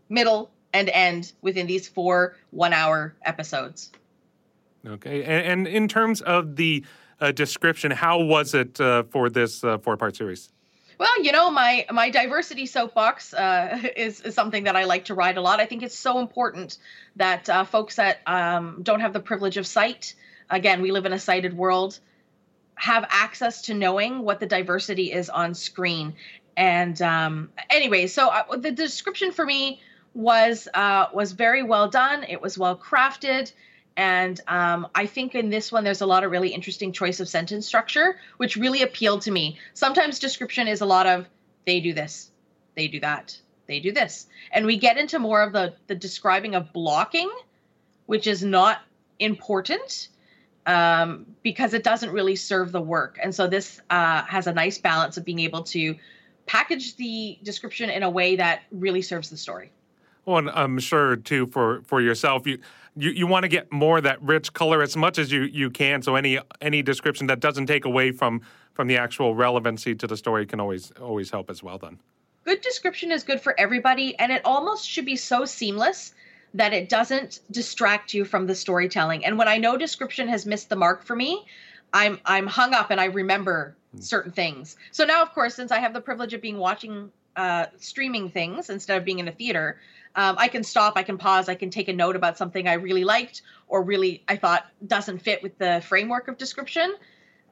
middle, and end within these four one-hour episodes. Okay, and, and in terms of the uh, description, how was it uh, for this uh, four-part series? Well, you know, my my diversity soapbox uh, is is something that I like to ride a lot. I think it's so important that uh, folks that um, don't have the privilege of sight, again, we live in a sighted world, have access to knowing what the diversity is on screen. And um, anyway, so uh, the description for me was uh, was very well done. It was well crafted. And um, I think in this one, there's a lot of really interesting choice of sentence structure, which really appealed to me. Sometimes description is a lot of they do this, they do that, they do this. And we get into more of the, the describing of blocking, which is not important um, because it doesn't really serve the work. And so this uh, has a nice balance of being able to package the description in a way that really serves the story. Well, and I'm sure too for for yourself, you you, you want to get more of that rich color as much as you, you can. So any any description that doesn't take away from from the actual relevancy to the story can always always help as well. Then good description is good for everybody, and it almost should be so seamless that it doesn't distract you from the storytelling. And when I know description has missed the mark for me, I'm I'm hung up and I remember certain things. So now, of course, since I have the privilege of being watching uh, streaming things instead of being in a theater, um, I can stop, I can pause, I can take a note about something I really liked or really I thought doesn't fit with the framework of description.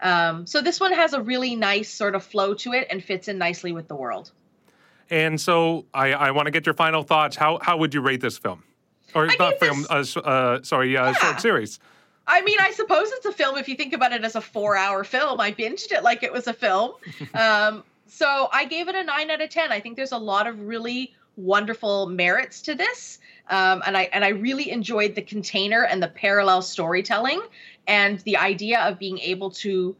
Um, so this one has a really nice sort of flow to it and fits in nicely with the world. And so I, I want to get your final thoughts. How how would you rate this film? Or I not film? this- Uh, uh, sorry, uh, Yeah. short series. I mean, I suppose it's a film if you think about it as a four hour film. I binged it like it was a film. um, so I gave it a nine out of 10. I think there's a lot of really wonderful merits to this. Um, and I and I really enjoyed the container and the parallel storytelling and the idea of being able to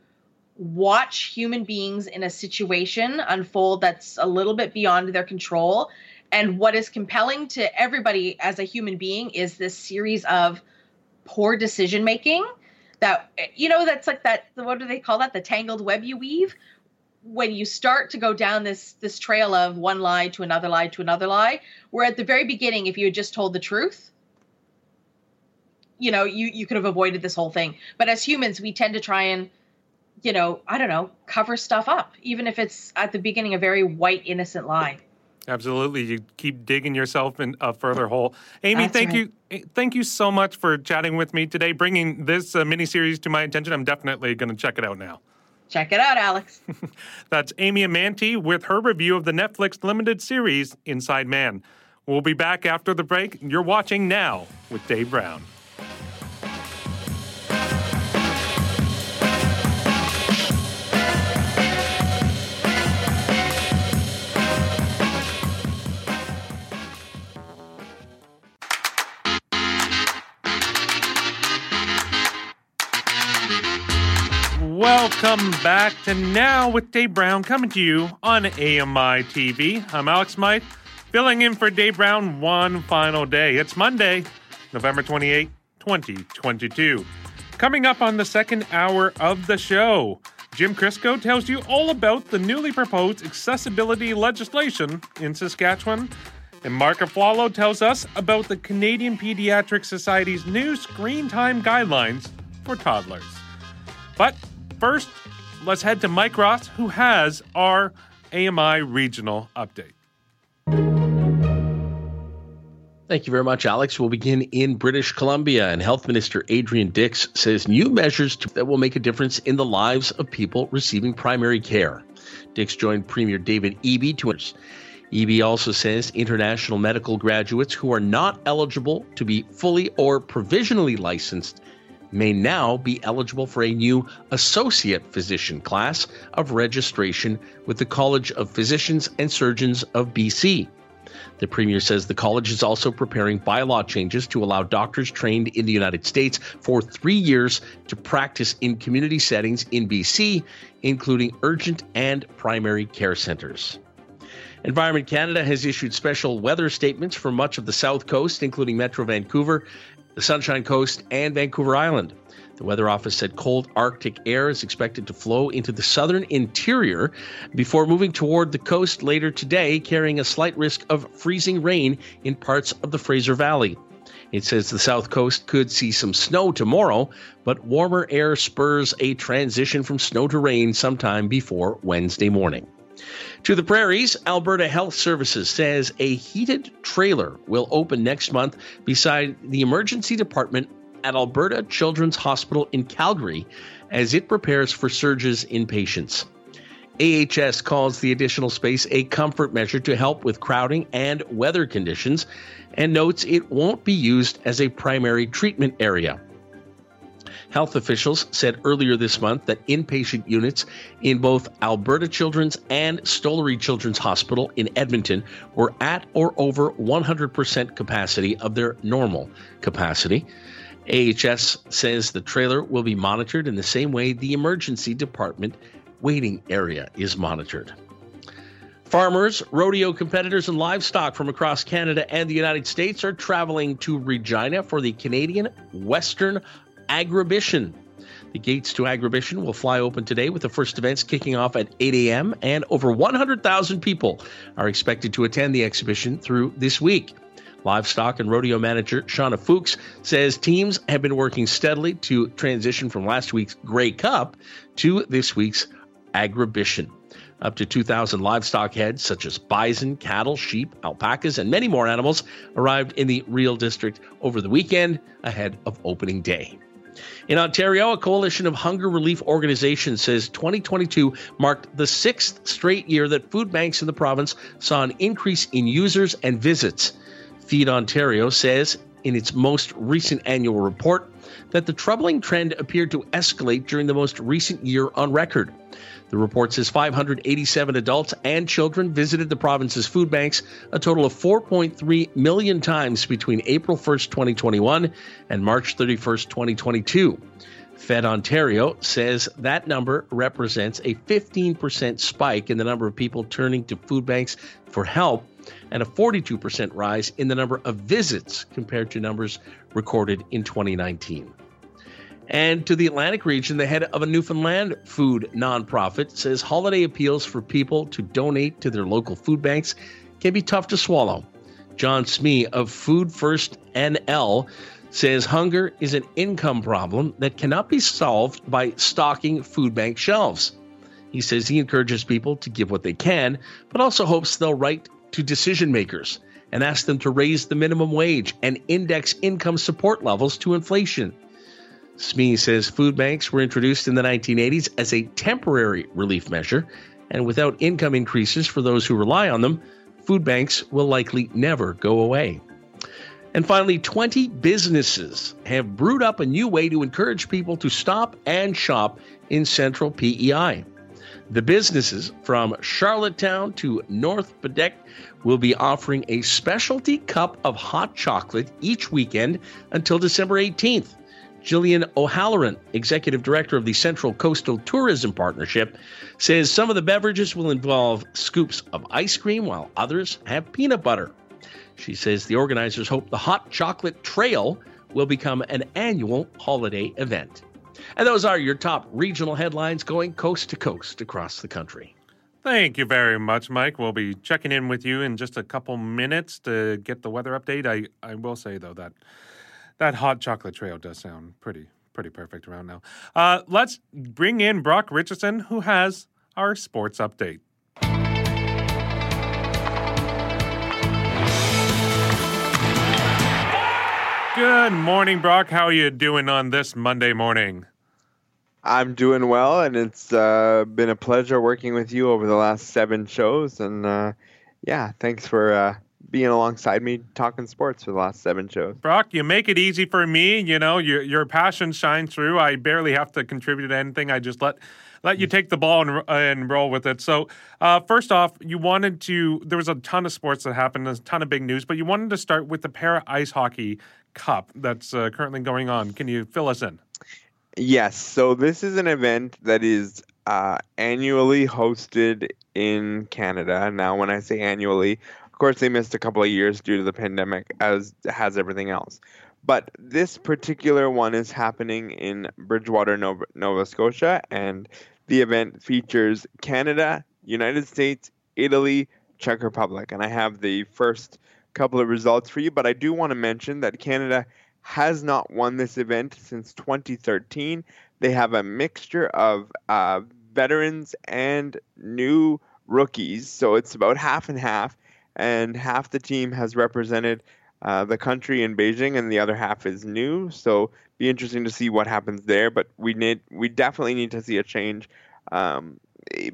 watch human beings in a situation unfold that's a little bit beyond their control. And what is compelling to everybody as a human being is this series of poor decision making that you know that's like that what do they call that the tangled web you weave when you start to go down this this trail of one lie to another lie to another lie where at the very beginning if you had just told the truth you know you you could have avoided this whole thing but as humans we tend to try and you know i don't know cover stuff up even if it's at the beginning a very white innocent lie Absolutely, you keep digging yourself in a further hole. Amy, That's thank right. you, thank you so much for chatting with me today, bringing this uh, miniseries to my attention. I'm definitely going to check it out now. Check it out alex That's Amy Amantea with her review of the Netflix limited series Inside Man. We'll be back after the break. You're watching now with Dave Brown. Welcome back to Now with Dave Brown, coming to you on AMI TV. I'm Alex Smythe, filling in for Dave Brown one final day. It's Monday, November 28, 2022. Coming up on the second hour of the show, Jim Crisco tells you all about the newly proposed accessibility legislation in Saskatchewan. And Mark Aflalo tells us about the Canadian Pediatric Society's new screen time guidelines for toddlers. But first, let's head to Mike Ross, who has our AMI regional update. Thank you very much, Alex. We'll begin in British Columbia, and Health Minister Adrian Dix says new measures that will make a difference in the lives of people receiving primary care. Dix joined Premier David Eby to. Eby also says international medical graduates who are not eligible to be fully or provisionally licensed may now be eligible for a new associate physician class of registration with the College of Physicians and Surgeons of BC. The Premier says the college is also preparing bylaw changes to allow doctors trained in the United States for three years to practice in community settings in BC, including urgent and primary care centers. Environment Canada has issued special weather statements for much of the south coast, including Metro Vancouver. The Sunshine Coast, and Vancouver Island. The Weather Office said cold Arctic air is expected to flow into the southern interior before moving toward the coast later today, carrying a slight risk of freezing rain in parts of the Fraser Valley. It says the south coast could see some snow tomorrow, but warmer air spurs a transition from snow to rain sometime before Wednesday morning. To the prairies, Alberta Health Services says a heated trailer will open next month beside the emergency department at Alberta Children's Hospital in Calgary as it prepares for surges in patients. AHS calls the additional space a comfort measure to help with crowding and weather conditions and notes it won't be used as a primary treatment area. Health officials said earlier this month that inpatient units in both Alberta Children's and Stollery Children's Hospital in Edmonton were at or over 100% capacity of their normal capacity. AHS says the trailer will be monitored in the same way the emergency department waiting area is monitored. Farmers, rodeo competitors, and livestock from across Canada and the United States are traveling to Regina for the Canadian Western Agribition. The gates to Agribition will fly open today with the first events kicking off at 8 a.m., and over 100,000 people are expected to attend the exhibition through this week. Livestock and rodeo manager Shauna Fuchs says teams have been working steadily to transition from last week's Grey Cup to this week's Agribition. Up to 2,000 livestock heads, such as bison, cattle, sheep, alpacas, and many more animals, arrived in the Real District over the weekend ahead of opening day. In Ontario, a coalition of hunger relief organizations says 2022 marked the sixth straight year that food banks in the province saw an increase in users and visits. Feed Ontario says in its most recent annual report that the troubling trend appeared to escalate during the most recent year on record. The report says 587 adults and children visited the province's food banks a total of 4.3 million times between April 1st, 2021 and March 31st, 2022. Feed Ontario says that number represents a 15% spike in the number of people turning to food banks for help and a 42% rise in the number of visits compared to numbers recorded in 2019. And to the Atlantic region, the head of a Newfoundland food nonprofit says holiday appeals for people to donate to their local food banks can be tough to swallow. John Smee of Food First NL says hunger is an income problem that cannot be solved by stocking food bank shelves. He says he encourages people to give what they can, but also hopes they'll write to decision makers and ask them to raise the minimum wage and index income support levels to inflation. Smee says food banks were introduced in the 1980s as a temporary relief measure, and without income increases for those who rely on them, food banks will likely never go away. And finally, 20 businesses have brewed up a new way to encourage people to stop and shop in central PEI. The businesses from Charlottetown to North Baddeck will be offering a specialty cup of hot chocolate each weekend until December 18th. Jillian O'Halloran, Executive Director of the Central Coastal Tourism Partnership, says some of the beverages will involve scoops of ice cream while others have peanut butter. She says the organizers hope the Hot Chocolate Trail will become an annual holiday event. And those are your top regional headlines going coast to coast across the country. Thank you very much, Mike. We'll be checking in with you in just a couple minutes to get the weather update. I, I will say, though, that that hot chocolate trail does sound pretty pretty perfect around now. Uh, let's bring in Brock Richardson, who has our sports update. Good morning, Brock. How are you doing on this Monday morning? I'm doing well, and it's uh, been a pleasure working with you over the last seven shows. And uh, yeah, thanks for uh, being alongside me talking sports for the last seven shows. Brock, you make it easy for me. You know, your your passion shines through. I barely have to contribute to anything. I just let let you take the ball and, and roll with it. So, uh, first off, you wanted to. There was a ton of sports that happened, a ton of big news, but you wanted to start with the Para Ice Hockey Cup that's uh, currently going on. Can you fill us in? Yes. So this is an event that is uh, annually hosted in Canada. Now, when I say annually, course, they missed a couple of years due to the pandemic, as has everything else. But this particular one is happening in Bridgewater, Nova, Nova Scotia, and the event features Canada, United States, Italy, Czech Republic. And I have the first couple of results for you, but I do want to mention that Canada has not won this event since 2013. They have a mixture of uh, veterans and new rookies, so it's about half and half. And half the team has represented uh, the country in Beijing, and the other half is new. So be interesting to see what happens there. But we need, we definitely need to see a change um,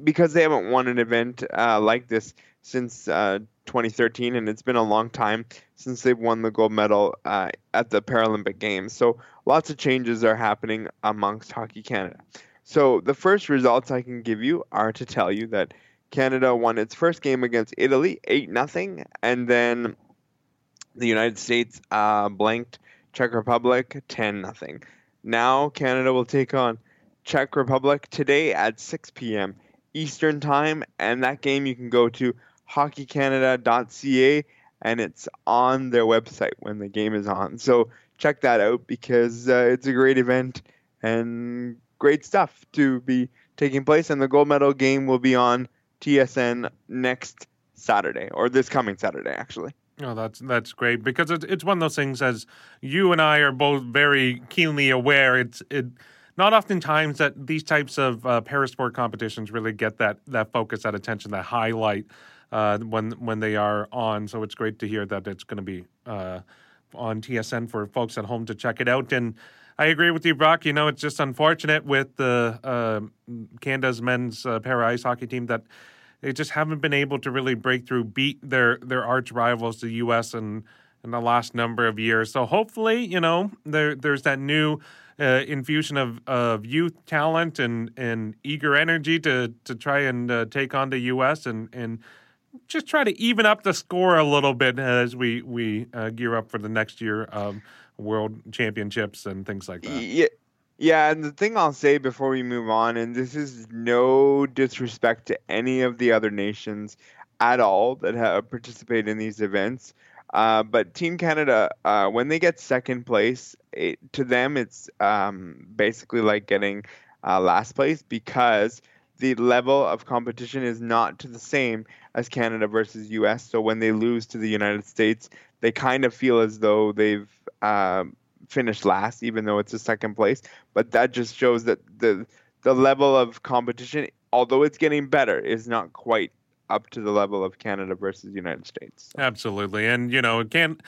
because they haven't won an event uh, like this since uh, 2013, and it's been a long time since they've won the gold medal uh, at the Paralympic Games. So lots of changes are happening amongst Hockey Canada. So the first results I can give you are to tell you that Canada won its first game against Italy, eight nothing, and then the United States uh, blanked Czech Republic, ten nothing. Now Canada will take on Czech Republic today at 6 p.m. Eastern Time, and that game you can go to hockeycanada.ca and it's on their website when the game is on. So check that out because uh, it's a great event and great stuff to be taking place. And the gold medal game will be on TSN next Saturday or this coming Saturday, actually. Oh, that's that's great because it's it's one of those things. As you and I are both very keenly aware, it's it not oftentimes that these types of uh, parasport competitions really get that that focus, that attention, that highlight uh, when when they are on. So it's great to hear that it's going to be uh, on TSN for folks at home to check it out. And I agree with you, Brock. You know, it's just unfortunate with the uh, Canada's men's uh, para ice hockey team that they just haven't been able to really break through, beat their their arch rivals, the U.S. and in the last number of years. So hopefully, you know, there there's that new. Uh, infusion of, of youth talent and, and eager energy to to try and uh, take on the U.S. and and just try to even up the score a little bit as we we uh, gear up for the next year of world championships and things like that. Yeah. Yeah, and the thing I'll say before we move on, and this is no disrespect to any of the other nations at all that have participated in these events, uh, but Team Canada, uh, when they get second place, it, to them it's um, basically like getting uh, last place because the level of competition is not to the same as Canada versus US. So when they lose to the United States, they kind of feel as though they've um, finished last, even though it's a second place. But that just shows that the the level of competition, although it's getting better, is not quite up to the level of Canada versus United States. So. Absolutely, and you know, can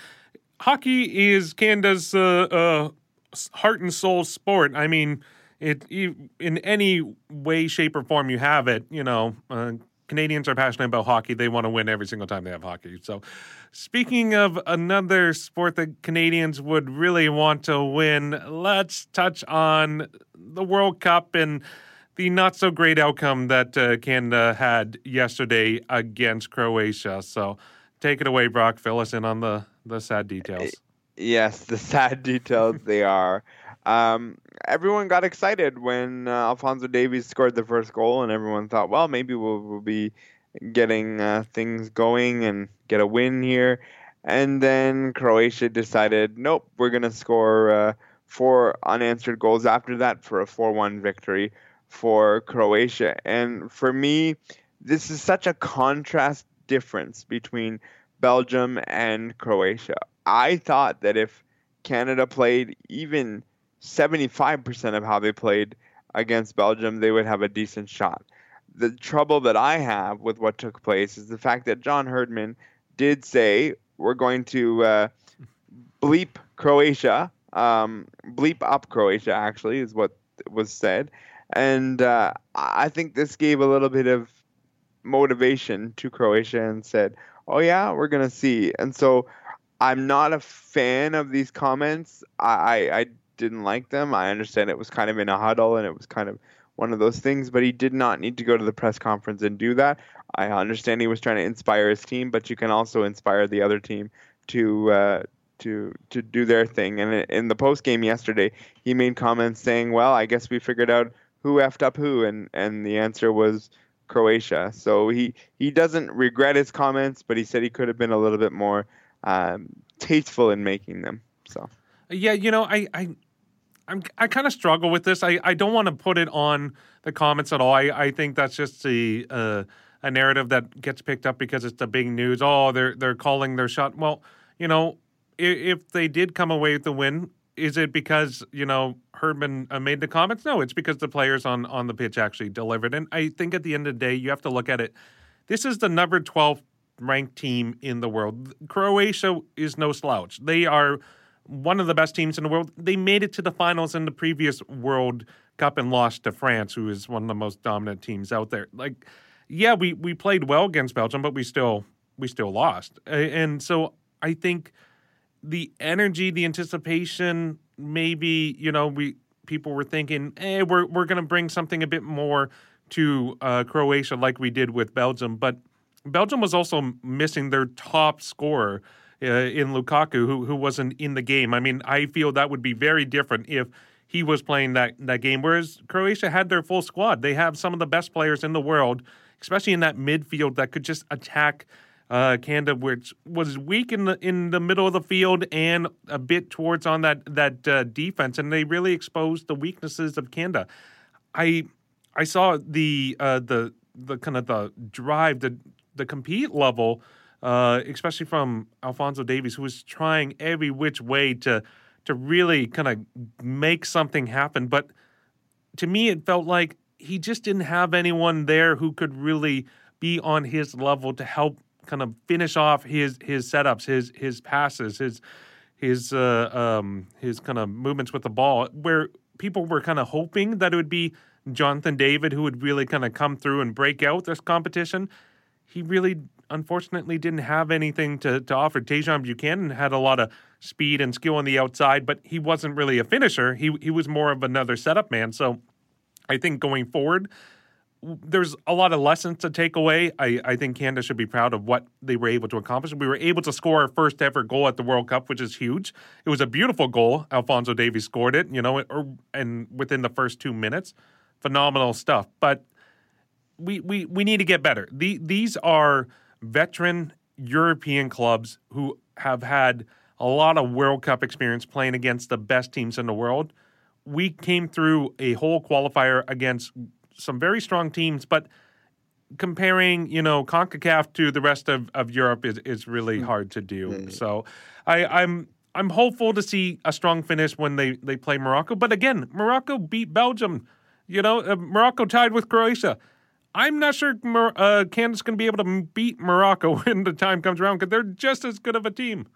hockey is Canada's uh, uh, heart and soul sport. I mean, it in any way, shape, or form you have it, you know. Uh, Canadians are passionate about hockey. They want to win every single time they have hockey. So, speaking of another sport that Canadians would really want to win, let's touch on the World Cup and the not so great outcome that uh, Canada had yesterday against Croatia. So, take it away, Brock. Fill us in on the, the sad details. Yes, the sad details they are. Um, everyone got excited when uh, Alfonso Davies scored the first goal, and everyone thought, well, maybe we'll, we'll be getting uh, things going and get a win here. And then Croatia decided, nope, we're going to score uh, four unanswered goals after that for a 4 1 victory for Croatia. And for me, this is such a contrast difference between Belgium and Croatia. I thought that if Canada played even 75% of how they played against Belgium, they would have a decent shot. The trouble that I have with what took place is the fact that John Herdman did say we're going to uh, bleep Croatia, um, bleep up Croatia, actually, is what was said. And uh, I think this gave a little bit of motivation to Croatia and said, oh, yeah, we're going to see. And so I'm not a fan of these comments. I, I, I didn't like them. I understand it was kind of in a huddle and it was kind of one of those things, but he did not need to go to the press conference and do that. I understand he was trying to inspire his team, but you can also inspire the other team to uh, to to do their thing. And in the post game yesterday, he made comments saying, "Well, I guess we figured out who effed up who," and and the answer was Croatia. So he he doesn't regret his comments, but he said he could have been a little bit more um, tasteful in making them. So. Yeah, you know, I I I'm, I kind of struggle with this. I, I don't want to put it on the comments at all. I, I think that's just the uh, a narrative that gets picked up because it's the big news. Oh, they're they're calling their shot. Well, you know, if, if they did come away with the win, is it because you know Herdman uh, made the comments? No, it's because the players on on the pitch actually delivered. And I think at the end of the day, you have to look at it. This is the number twelve ranked team in the world. Croatia is no slouch. They are one of the best teams in the world. They made it to the finals in the previous World Cup and lost to France, who is one of the most dominant teams out there. Like, yeah, we we played well against Belgium, but we still we still lost. And so I think the energy, the anticipation, maybe you know we people were thinking, hey, we're we're going to bring something a bit more to uh, Croatia like we did with Belgium, but Belgium was also missing their top scorer uh, in Lukaku, who who wasn't in the game. I mean, I feel that would be very different if he was playing that that game. Whereas Croatia had their full squad. They have some of the best players in the world, especially in that midfield that could just attack uh, Canada, which was weak in the in the middle of the field and a bit towards on that that uh, defense, and they really exposed the weaknesses of Canada. I I saw the uh, the the kind of the drive, the the compete level uh, especially from Alfonso Davies, who was trying every which way to to really kind of make something happen. But to me, it felt like he just didn't have anyone there who could really be on his level to help kind of finish off his his setups, his his passes, his his uh, um, his kind of movements with the ball, where people were kind of hoping that it would be Jonathan David who would really kind of come through and break out this competition. He really unfortunately didn't have anything to, to offer. Tajon Buchanan had a lot of speed and skill on the outside, but he wasn't really a finisher. He he was more of another setup man. So I think going forward, there's a lot of lessons to take away. I, I think Canada should be proud of what they were able to accomplish. We were able to score our first ever goal at the World Cup, which is huge. It was a beautiful goal. Alfonso Davies scored it, you know, or, and within the first two minutes, phenomenal stuff. But we we we need to get better. The, these are veteran European clubs who have had a lot of World Cup experience playing against the best teams in the world. We came through a whole qualifier against some very strong teams, but comparing, you know, CONCACAF to the rest of, of Europe is, is really hmm. hard to do. Mm-hmm. So I, I'm I'm hopeful to see a strong finish when they, they play Morocco. But again, Morocco beat Belgium. You know, uh, Morocco tied with Croatia. I'm not sure uh, Canada's going to be able to beat Morocco when the time comes around because they're just as good of a team.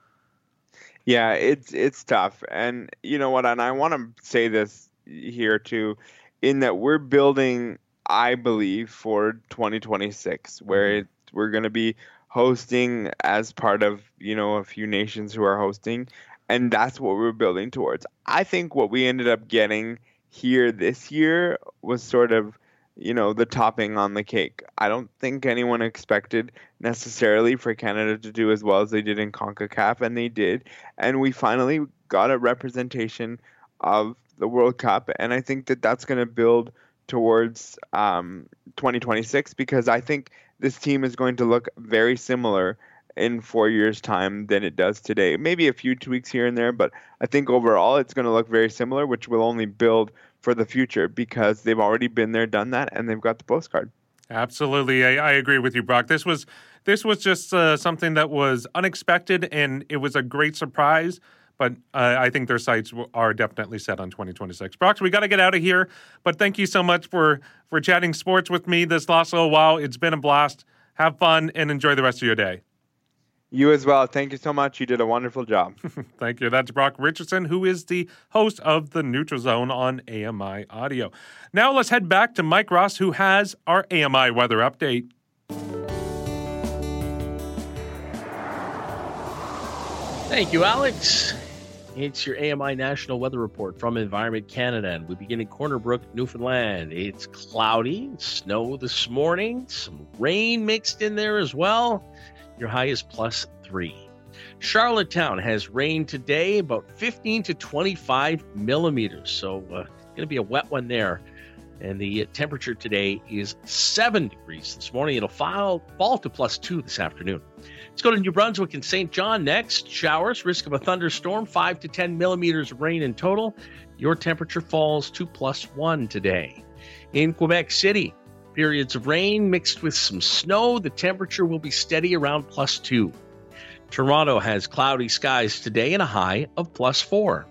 Yeah, it's it's tough, and you know what? And I want to say this here too, in that we're building, I believe, for 2026, where mm-hmm. it, we're going to be hosting as part of you know a few nations who are hosting, and that's what we're building towards. I think what we ended up getting here this year was sort of you know, the topping on the cake. I don't think anyone expected necessarily for Canada to do as well as they did in CONCACAF, and they did. And we finally got a representation of the World Cup, and I think that that's going to build towards um, 2026 because I think this team is going to look very similar in four years' time than it does today. Maybe a few tweaks here and there, but I think overall it's going to look very similar, which will only build for the future because they've already been there, done that, and they've got the postcard. Absolutely, I, I agree with you, Brock. This was this was just uh, something that was unexpected, and it was a great surprise. But uh, I think their sights are definitely set on 2026. Brock, we got to get out of here. But thank you so much for for chatting sports with me this last little while. It's been a blast. Have fun and enjoy the rest of your day. You as well. Thank you so much. You did a wonderful job. Thank you. That's Brock Richardson, who is the host of the Neutral Zone on AMI Audio. Now let's head back to Mike Ross, who has our AMI weather update. Thank you, Alex. It's your AMI National Weather Report from Environment Canada, and we begin in Corner Brook, Newfoundland. It's cloudy, snow this morning, some rain mixed in there as well. Your high is plus three. Charlottetown has rain today, about 15 to 25 millimeters. So, uh, going to be a wet one there. And the temperature today is seven degrees this morning. It'll fall, fall to plus two this afternoon. Let's go to New Brunswick and Saint John next. Showers, risk of a thunderstorm, five to 10 millimeters of rain in total. Your temperature falls to plus one today. In Quebec City, periods of rain mixed with some snow. The temperature will be steady around plus two. Toronto has cloudy skies today and a high of plus four.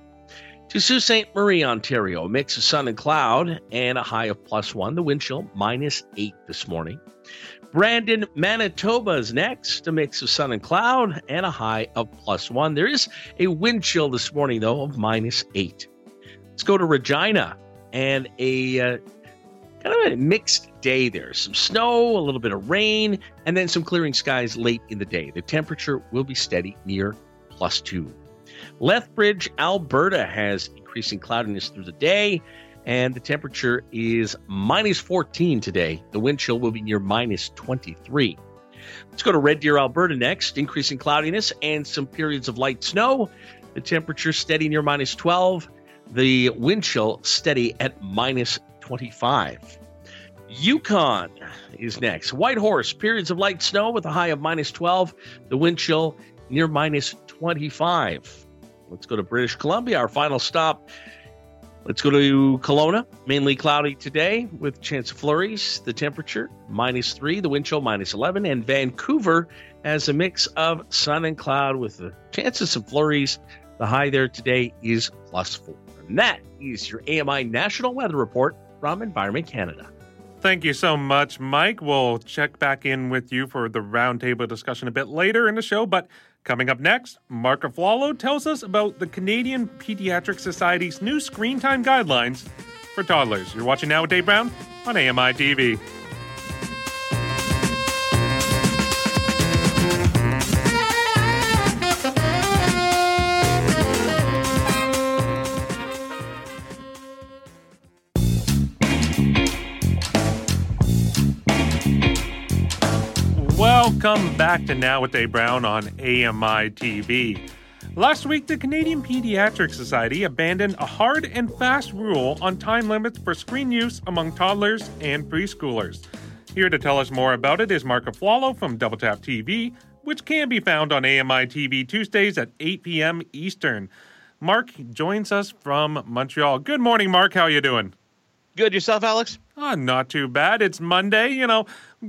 To Sault Ste. Marie, Ontario, a mix of sun and cloud and a high of plus one. The wind chill minus eight this morning. Brandon, Manitoba is next, a mix of sun and cloud and a high of plus one. There is a wind chill this morning, though, of minus eight. Let's go to Regina and a uh, kind of a mixed day there. Some snow, a little bit of rain, and then some clearing skies late in the day. The temperature will be steady near plus two. Lethbridge, Alberta has increasing cloudiness through the day, and the temperature is minus 14 today. The wind chill will be near minus 23. Let's go to Red Deer, Alberta next. Increasing cloudiness and some periods of light snow. The temperature steady near minus 12. The wind chill steady at minus 25. Yukon is next. Whitehorse, periods of light snow with a high of minus 12. The wind chill near minus 25. Let's go to British Columbia, our final stop. Let's go to Kelowna, mainly cloudy today with chance of flurries. The temperature minus three, the wind chill minus 11. And Vancouver has a mix of sun and cloud with the chance of some flurries. The high there today is plus four. And that is your AMI National Weather Report from Environment Canada. Thank you so much, Mike. We'll check back in with you for the roundtable discussion a bit later in the show. But coming up next, Mark Aflalo tells us about the Canadian Pediatric Society's new screen time guidelines for toddlers. You're watching now with Dave Brown on AMI TV. Welcome back to Now with Dave Brown on AMI TV. Last week, the Canadian Pediatric Society abandoned a hard and fast rule on time limits for screen use among toddlers and preschoolers. Here to tell us more about it is Mark Aflalo from Double Tap TV, which can be found on AMI TV Tuesdays at 8 p.m. Eastern. Mark joins us from Montreal. Good morning, Mark. How are you doing? Good. Yourself, Alex? Oh, not too bad. It's Monday, you know,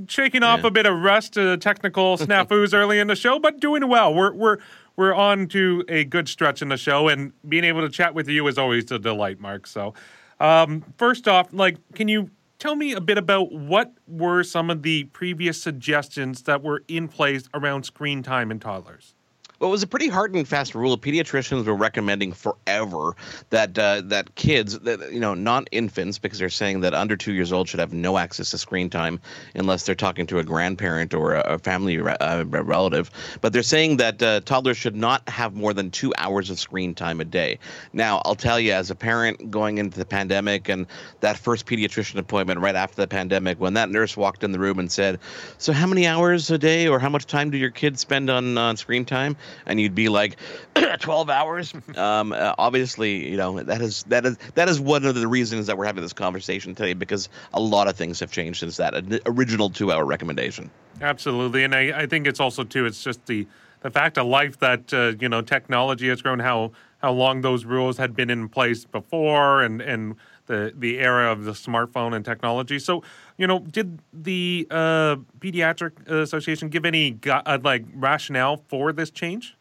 shaking off a bit of rust, uh, technical snafus early in the show, but doing well. We're we're we're on to a good stretch in the show, and being able to chat with you is always a delight, Mark. So, um, first off, like, can you tell me a bit about what were some of the previous suggestions that were in place around screen time in toddlers? It was a pretty hard and fast rule. Pediatricians were recommending forever that uh, that kids, that you know, not infants, because they're saying that under two years old should have no access to screen time unless they're talking to a grandparent or a, a family re- uh, relative. But they're saying that uh, toddlers should not have more than two hours of screen time a day. Now, I'll tell you, as a parent going into the pandemic and that first pediatrician appointment right after the pandemic, when that nurse walked in the room and said, "So, how many hours a day, or how much time do your kids spend on on screen time?" And you'd be like 12 hours? Um, uh, obviously you know that is that is that is one of the reasons that we're having this conversation today because a lot of things have changed since that original two hour recommendation. Absolutely and I, I think it's also too it's just the the fact of life that uh, you know technology has grown how how long those rules had been in place before and and the the era of the smartphone and technology. So you know, did the uh, Pediatric Association give any uh, like rationale for this change?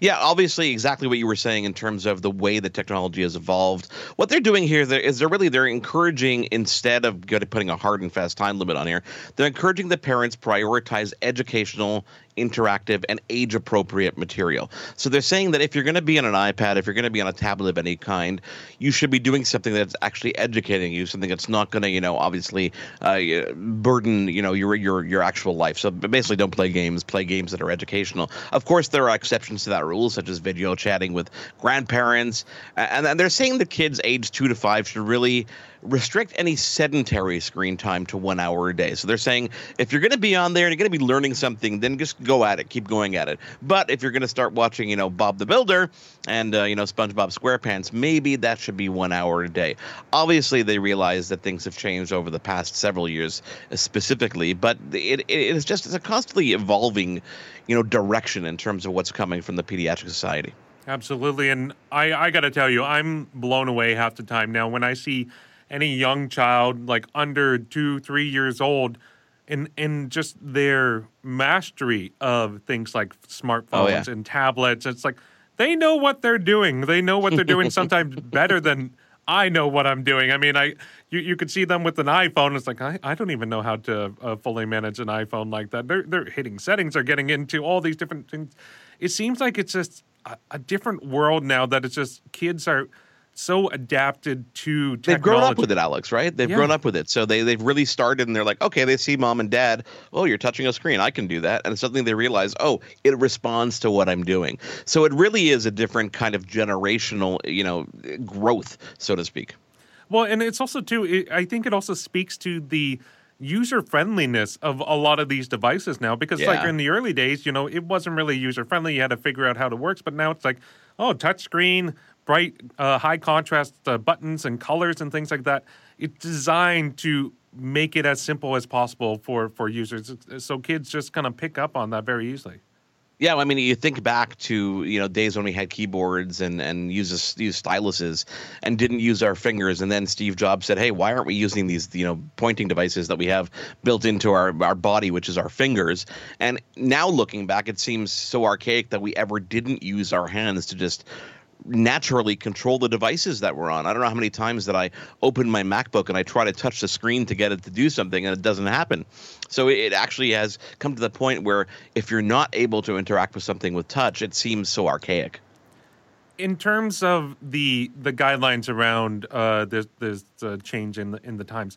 Yeah, obviously, exactly what you were saying in terms of the way the technology has evolved. What they're doing here is they're really they're encouraging instead of putting a hard and fast time limit on here, they're encouraging the parents prioritize educational interactive and age appropriate material. So they're saying that if you're going to be on an iPad, if you're going to be on a tablet of any kind, you should be doing something that's actually educating you, something that's not going to, you know, obviously uh, burden, you know, your your your actual life. So basically, don't play games. Play games that are educational. Of course, there are exceptions to that rule, such as video chatting with grandparents, and, and they're saying the kids age two to five should really restrict any sedentary screen time to one hour a day. So they're saying if you're going to be on there and you're going to be learning something, then just go at it, keep going at it. But if you're going to start watching, you know, Bob the Builder and uh, you know SpongeBob SquarePants, maybe that should be one hour a day. Obviously, they realize that things have changed over the past several years, uh, specifically, but it, it is just it's a constantly evolving, you know, direction in terms of what's coming from the Pediatric Society. Absolutely. And I, I got to tell you, I'm blown away half the time now when I see any young child like under two, three years old and, and just their mastery of things like smartphones Oh, yeah. and tablets. It's like they know what they're doing. They know what they're doing sometimes better than I know what I'm doing. I mean, I you, you could see them with an iPhone. It's like I, I don't even know how to uh, fully manage an iPhone like that. They're they're hitting settings. They're getting into all these different things. It seems like it's just a, a different world now. That it's just kids are so adapted to technology. They've grown up with it, Alex, right? They've Yeah. grown up with it. So they, they've really started and they're like, okay, they see mom and dad, oh, you're touching a screen. I can do that. And suddenly they realize, oh, it responds to what I'm doing. So it really is a different kind of generational, you know, growth, so to speak. Well, and it's also too. It, I think it also speaks to the user friendliness of a lot of these devices now. Because like in the early days, you know, it wasn't really user friendly. You had to figure out how it works. But now it's like, oh, touch screen, bright, uh, high contrast uh, buttons and colors and things like that. It's designed to make it as simple as possible for for users, so kids just kind of pick up on that very easily. Yeah, I mean, you think back to you know days when we had keyboards and and use use styluses and didn't use our fingers, and then Steve Jobs said, "Hey, why aren't we using these you know pointing devices that we have built into our our body, which is our fingers?" And now looking back, it seems so archaic that we ever didn't use our hands to just naturally control the devices that we're on. I don't know how many times that I open my MacBook and I try to touch the screen to get it to do something and it doesn't happen. So it actually has come to the point where if you're not able to interact with something with touch, it seems so archaic. in terms of the the guidelines around uh, this this uh, change in the in the times,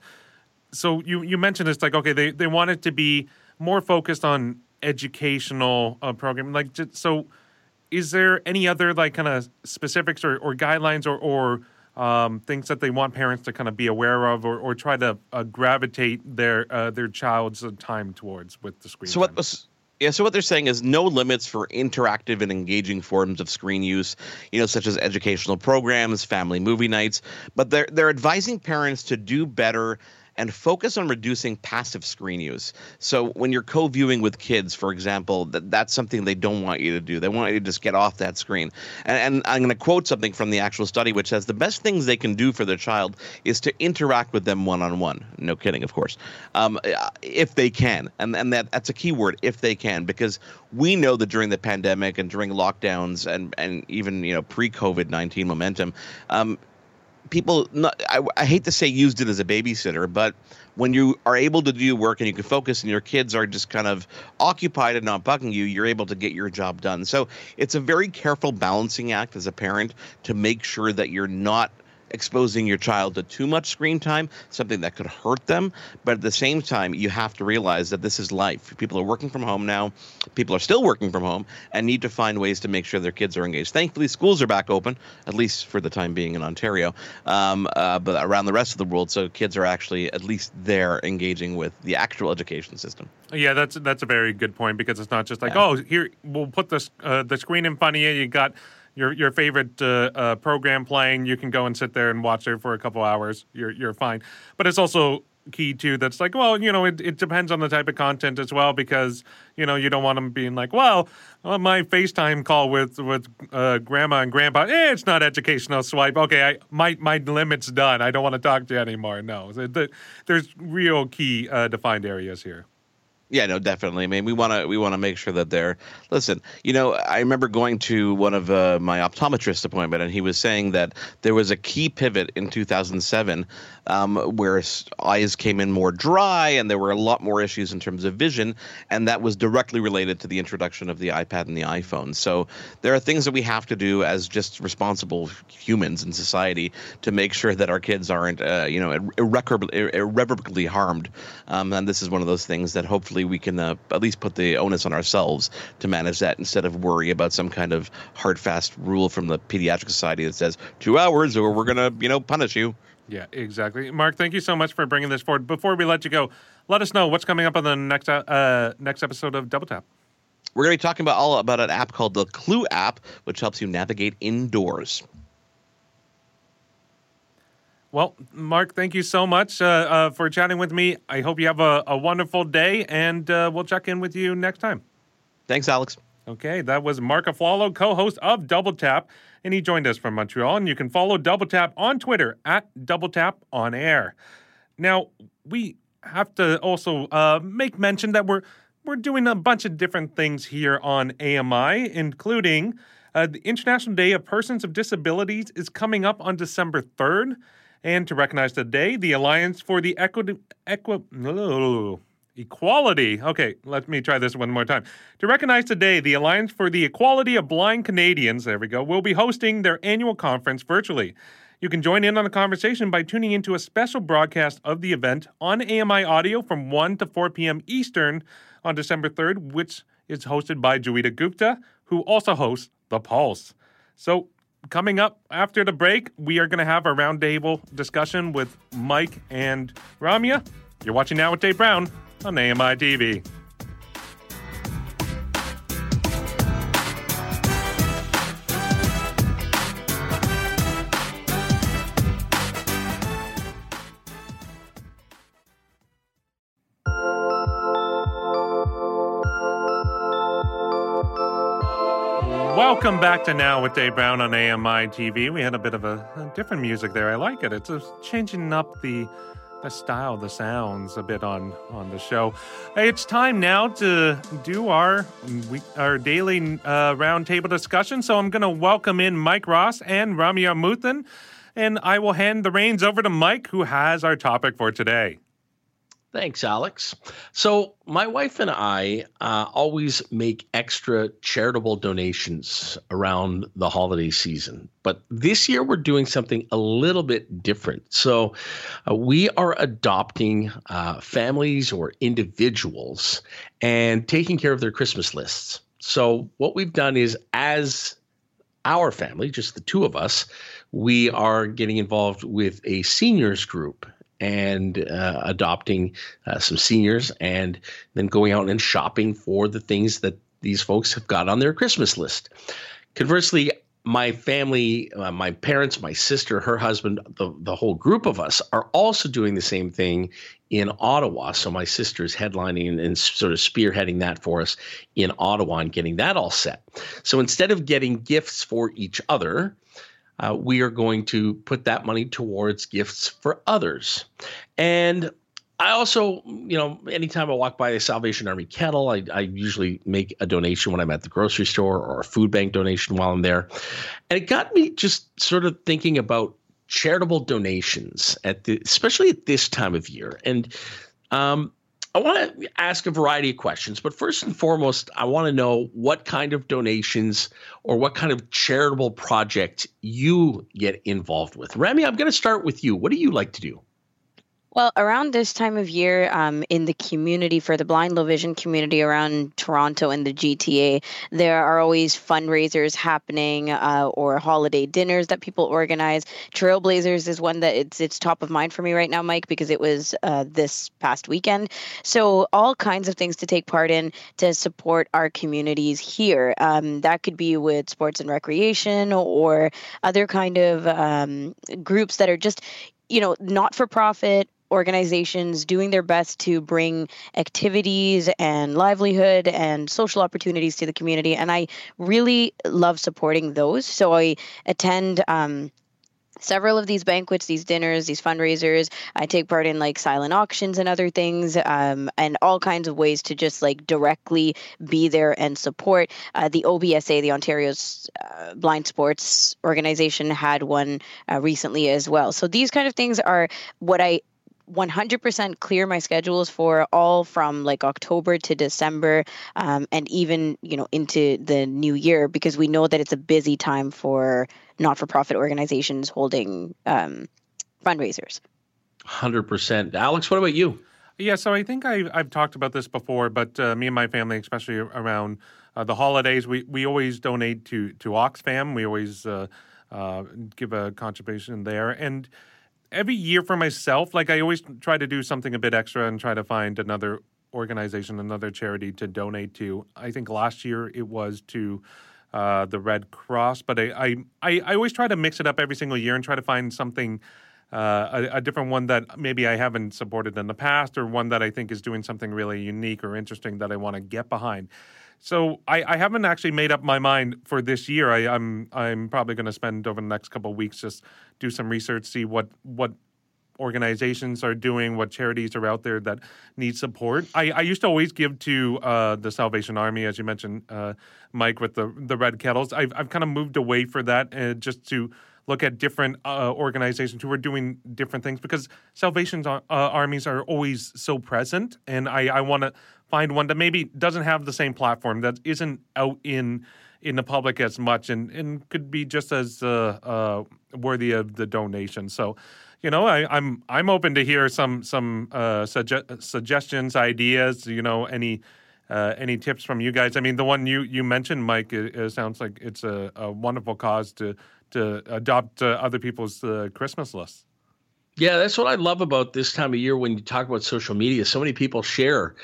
so you you mentioned it's like okay they they want it to be more focused on educational uh, program like ju- so is there any other like kind of specifics or, or guidelines or or um, things that they want parents to kind of be aware of or, or try to uh, gravitate their uh, their child's time towards with the screen So what was yeah, so what they're saying is no limits for interactive and engaging forms of screen use, you know, such as educational programs, family movie nights, but they're they're advising parents to do better and focus on reducing passive screen use. So when you're co-viewing with kids, for example, that that's something they don't want you to do. They want you to just get off that screen. And, and I'm going to quote something from the actual study, which says the best things they can do for their child is to interact with them one-on-one. No kidding, of course, um, if they can. And and that that's a key word, if they can, because we know that during the pandemic and during lockdowns and and even you know pre-COVID nineteen momentum. Um, people not, I, I hate to say used it as a babysitter but when you are able to do work and you can focus and your kids are just kind of occupied and not bugging you you're able to get your job done. So it's a very careful balancing act as a parent to make sure that you're not exposing your child to too much screen time, something that could hurt them. But at the same time, you have to realize that this is life. People are working from home now. People are still working from home and need to find ways to make sure their kids are engaged. Thankfully, schools are back open, at least for the time being in Ontario, um, uh, but around the rest of the world. So kids are actually at least there engaging with the actual education system. Yeah, that's that's a very good point because it's not just like oh here we'll put the uh, the screen in front of you. You got your your favorite uh, uh, program playing. You can go and sit there and watch it for a couple hours. You're you're fine. But it's also key too. That's like well you know it, it depends on the type of content as well because you know you don't want them being like well uh, my FaceTime call with with uh, grandma and grandpa. Eh, it's not educational. Swipe. Okay, I my my limit's done. I don't want to talk to you anymore. No, the, the, there's real key uh, defined areas here. Yeah, no, definitely. I mean, we want to we want to make sure that they're. Listen, you know, I remember going to one of uh, my optometrist appointment, and he was saying that there was a key pivot in 2007 um, where eyes came in more dry, and there were a lot more issues in terms of vision, and that was directly related to the introduction of the iPad and the iPhone. So there are things that we have to do as just responsible humans in society to make sure that our kids aren't, uh, you know, irreparably, harmed. Um, and this is one of those things that hopefully we can uh, at least put the onus on ourselves to manage that instead of worry about some kind of hard, fast rule from the pediatric society that says two hours or we're gonna, you know, punish you. Yeah, exactly. Mark, thank you so much for bringing this forward. Before we let you go, let us know what's coming up on the next uh, next episode of Double Tap. We're going to be talking about all about an app called the Clew app, which helps you navigate indoors. Well, Mark, thank you so much uh, uh, for chatting with me. I hope you have a, a wonderful day, and uh, we'll check in with you next time. Thanks, Alex. Okay, that was Mark Aflalo, co-host of Double Tap, and he joined us from Montreal. And you can follow Double Tap on Twitter at Double Tap on Air. Now we have to also uh, make mention that we're we're doing a bunch of different things here on AMI, including uh, the International Day of Persons of Disabilities is coming up on December third. And to recognize today, the Alliance for the Equi, Equality. Okay, let me try this one more time. To recognize today, the Alliance for the Equality of Blind Canadians, there we go, will be hosting their annual conference virtually. You can join in on the conversation by tuning into a special broadcast of the event on AMI Audio from 1 to 4 p.m. Eastern on December 3rd, which is hosted by Joeita Gupta, who also hosts The Pulse. So coming up after the break, we are going to have a roundtable discussion with Mike and Ramya. You're watching now with Dave Brown on AMI TV. To Now with Dave Brown on AMI TV. We had a bit of a, a different music there. I like it. It's changing up the the style, the sounds a bit on on the show. It's time now to do our we, our daily uh, roundtable discussion. So I'm going to welcome in Mike Ross and Ramya Amuthan, and I will hand the reins over to Mike, who has our topic for today. Thanks, Alex. So, my wife and I uh, always make extra charitable donations around the holiday season. But this year, we're doing something a little bit different. So, uh, we are adopting uh, families or individuals and taking care of their Christmas lists. So, what we've done is, as our family, just the two of us, we are getting involved with a seniors group and uh, adopting uh, some seniors and then going out and shopping for the things that these folks have got on their Christmas list. Conversely, my family, uh, my parents, my sister, her husband, the, the whole group of us are also doing the same thing in Ottawa. So my sister is headlining and sort of spearheading that for us in Ottawa and getting that all set. So instead of getting gifts for each other, uh, we are going to put that money towards gifts for others. And I also, you know, anytime I walk by a Salvation Army kettle, I, I, usually make a donation when I'm at the grocery store or a food bank donation while I'm there. And it got me just sort of thinking about charitable donations at the, especially at this time of year. And um, I want to ask a variety of questions, but first and foremost, I want to know what kind of donations or what kind of charitable project you get involved with. Ramya, I'm going to start with you. What do you like to do? Well, around this time of year, um, in the community for the blind low vision community around Toronto and the GTA, there are always fundraisers happening uh, or holiday dinners that people organize. Trailblazers is one that it's it's top of mind for me right now, Mike, because it was uh, this past weekend. So all kinds of things to take part in to support our communities here. Um, that could be with sports and recreation or other kind of um, groups that are just you know not for profit organizations doing their best to bring activities and livelihood and social opportunities to the community. And I really love supporting those. So I attend. Um, several of these banquets, these dinners, these fundraisers. I take part in like silent auctions and other things, um, and all kinds of ways to just like directly be there and support. Uh, the OBSA, the Ontario's uh, Blind Sports Organization, had one uh, recently as well. So these kind of things are what I 100% clear my schedules for all from like October to December um, and even you know into the new year because we know that it's a busy time for not-for-profit organizations holding um, fundraisers. 100%. Alex, what about you? Yeah, so I think I, I've talked about this before, but uh, me and my family, especially around uh, the holidays, we, we always donate to, to Oxfam. We always uh, uh give a contribution there. And every year for myself, like I always try to do something a bit extra and try to find another organization, another charity to donate to. I think last year it was to uh, the Red Cross, but I, I I always try to mix it up every single year and try to find something. Uh, a, a, different one that maybe I haven't supported in the past, or one that I think is doing something really unique or interesting that I want to get behind. So I, I, haven't actually made up my mind for this year. I, am I'm, I'm probably going to spend over the next couple of weeks just do some research, see what what organizations are doing, what charities are out there that need support. I, I used to always give to uh, the Salvation Army, as you mentioned, uh, Mike, with the the red kettles. I've I've kind of moved away for that, uh, just to look at different uh, organizations who are doing different things because Salvation uh, armies are always so present, and I I want to find one that maybe doesn't have the same platform that isn't out in in the public as much and, and could be just as uh, uh, worthy of the donation. So you know, I, am I'm, I'm open to hear some some uh, suge- suggestions, ideas. You know, any uh, any tips from you guys? I mean, the one you you mentioned, Mike, it, it sounds like it's a, a, wonderful cause to to adopt uh, other people's uh, Christmas lists. Yeah, that's what I love about this time of year when you talk about social media. So many people share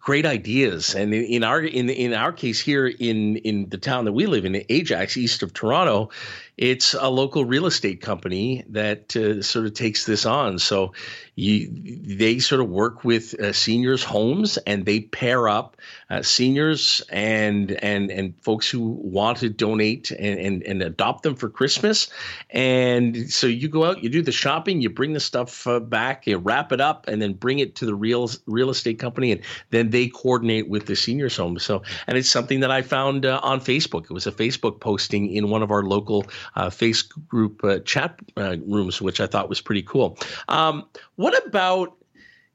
great ideas. And in, our in in our case here in in the town that we live in, Ajax, east of Toronto, it's a local real estate company that uh, sort of takes this on. So you, they sort of work with uh, seniors' homes and they pair up uh, seniors and and and folks who want to donate and, and, and adopt them for Christmas. And so you go out, you do the shopping, you bring the stuff uh, back, you wrap it up, and then bring it to the real real estate company, and then they coordinate with the seniors' home. So and it's something that I found uh, on Facebook. It was a Facebook posting in one of our local uh, face group uh, chat uh, rooms, which I thought was pretty cool. Um, what about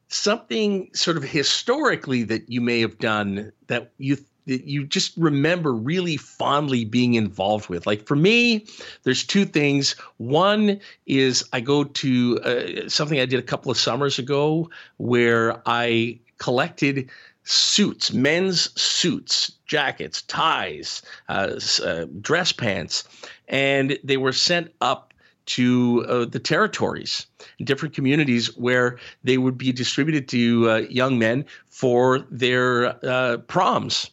something sort of historically that you may have done that you that you just remember really fondly being involved with? Like for me, there's two things. One is I go to uh, something I did a couple of summers ago where I collected suits, men's suits, jackets, ties, uh, uh, dress pants, and they were sent up to uh, the territories, different communities where they would be distributed to uh, young men for their uh, proms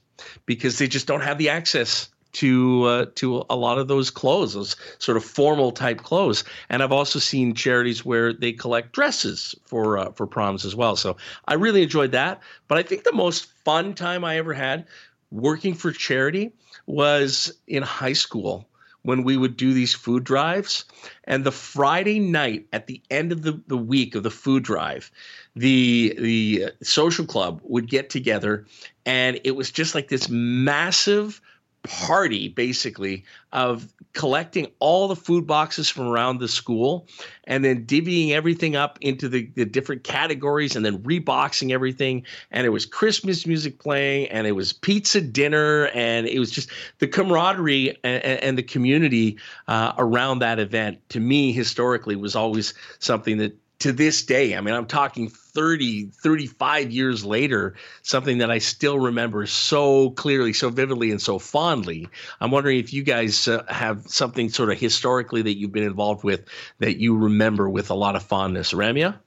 because they just don't have the access to uh, to a lot of those clothes, those sort of formal type clothes. And I've also seen charities where they collect dresses for uh, for proms as well. So I really enjoyed that. But I think the most fun time I ever had working for charity was in high school when we would do these food drives. And the Friday night at the end of the, the week of the food drive, the the social club would get together and it was just like this massive party basically of collecting all the food boxes from around the school and then divvying everything up into the, the different categories and then reboxing everything. And it was christmas music playing and it was pizza dinner and it was just the camaraderie and, and the community uh, around that event to me historically was always something that to this day, I mean, I'm talking 30, 35 years later, something that I still remember so clearly, so vividly, and so fondly. I'm wondering if you guys uh, have something sort of historically that you've been involved with that you remember with a lot of fondness. Ramya?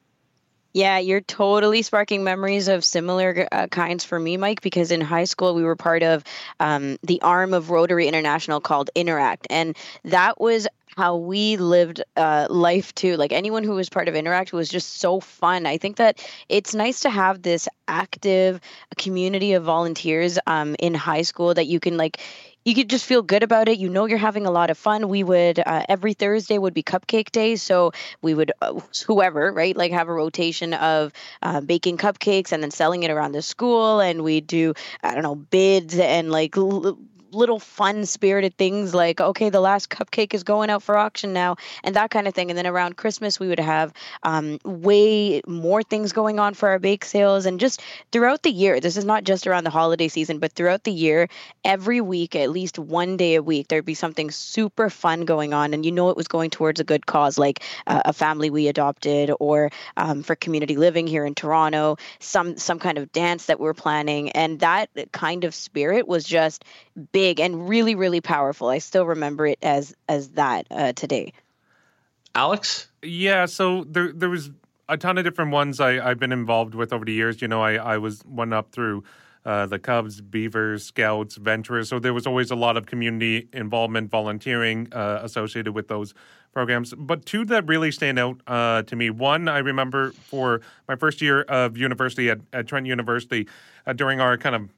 Yeah, you're totally sparking memories of similar uh, kinds for me, Mike, because in high school we were part of um, the arm of Rotary International called Interact. And that was how we lived uh, life too. Like anyone who was part of Interact was just so fun. I think that it's nice to have this active community of volunteers um, in high school that you can like you could just feel good about it. You know, you're having a lot of fun. We would uh, every Thursday would be cupcake day, so we would uh, whoever right like have a rotation of uh, baking cupcakes and then selling it around the school, and we do I don't know bids and like. L- little fun spirited things like okay the last cupcake is going out for auction now and that kind of thing. And then around christmas we would have um, way more things going on for our bake sales. And just throughout the year this is not just around the holiday season but throughout the year every week at least one day a week there'd be something super fun going on. And you know it was going towards a good cause like uh, a family we adopted or um, for community living here in toronto some some kind of dance that we're planning. And that kind of spirit was just big and really really powerful. I still remember it as as that uh, today. Alex? Yeah, so there there was a ton of different ones I, I've been involved with over the years. You know, I, I was one up through uh, the Cubs, Beavers, Scouts, Venturers. So there was always a lot of community involvement, volunteering uh, associated with those programs. But two that really stand out uh, to me. One, I remember for my first year of university at, at Trent University, uh, during our kind of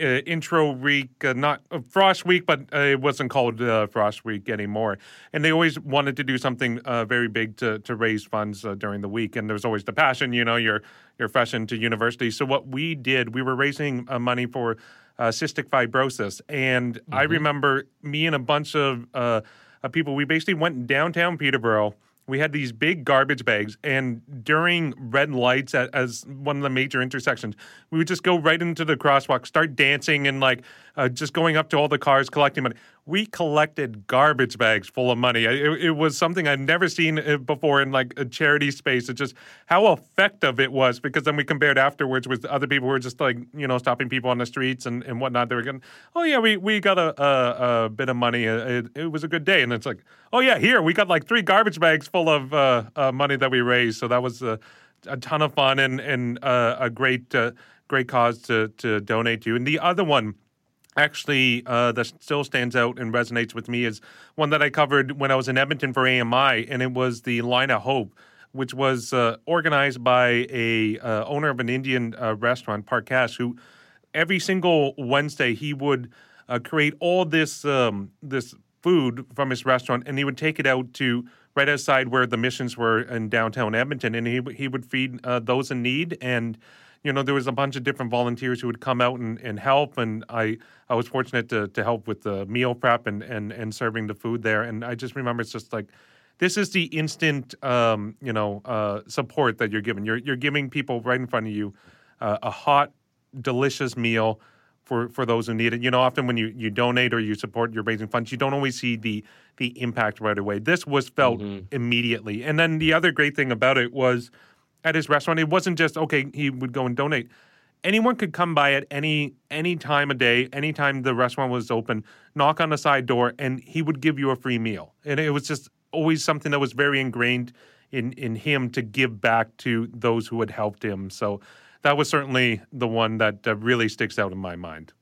uh, intro week, uh, not uh, Frosh Week, but uh, it wasn't called uh, Frosh Week anymore. And they always wanted to do something uh, very big to to raise funds uh, during the week. And there's always the passion, you know, you're you're fresh into university. So what we did, we were raising uh, money for uh, cystic fibrosis, and I remember me and a bunch of uh, of people. We basically went downtown Peterborough. We had these big garbage bags, and during red lights at, as one of the major intersections, we would just go right into the crosswalk, start dancing, and like uh, just going up to all the cars collecting money. We collected garbage bags full of money. It, it was something I've never seen uh, before in like a charity space. It's just how effective it was because then we compared afterwards with other people who were just like you know stopping people on the streets and, and whatnot. They were going, oh yeah, we we got a a, a bit of money. Uh, It, it was a good day, and it's like, oh yeah, here we got like three garbage bags full of uh, uh, money that we raised. So that was a, ton of fun and and uh, a great great cause to to donate to. And the other one actually uh, that still stands out and resonates with me is one that I covered when I was in Edmonton for AMI, and it was the Line of Hope, which was uh, organized by a uh, owner of an Indian uh, restaurant, Parkash, who every single Wednesday he would uh, create all this um, this food from his restaurant, and he would take it out to right outside where the missions were in downtown Edmonton, and he he would feed uh, those in need and you know, there was a bunch of different volunteers who would come out and, and help, and I, I was fortunate to, to help with the meal prep and, and, and serving the food there. And I just remember it's just like, this is the instant, um, you know, uh, support that you're giving. You're you're giving people right in front of you uh, a hot, delicious meal for, for those who need it. You know, often when you, you donate or you support, you're raising funds, you don't always see the the impact right away. This was felt immediately. And then the other great thing about it was at his restaurant, it wasn't just okay. He would go and donate. Anyone could come by at any any time of day, anytime the restaurant was open, knock on the side door, and he would give you a free meal. And it was just always something that was very ingrained in in him to give back to those who had helped him. So that was certainly the one that uh, really sticks out in my mind.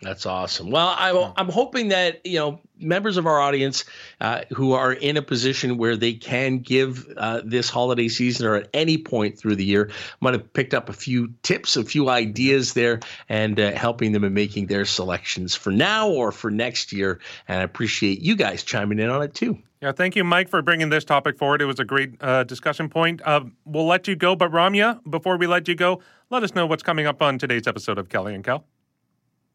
That's awesome. Well, I'm, I'm hoping that you know members of our audience uh, who are in a position where they can give uh, this holiday season or at any point through the year might have picked up a few tips, a few ideas there, and uh, helping them in making their selections for now or for next year. And I appreciate you guys chiming in on it too. Yeah, thank you, Mike, for bringing this topic forward. It was a great uh, discussion point. Uh, we'll let you go, but Ramya, before we let you go, let us know what's coming up on today's episode of Kelly and Cal.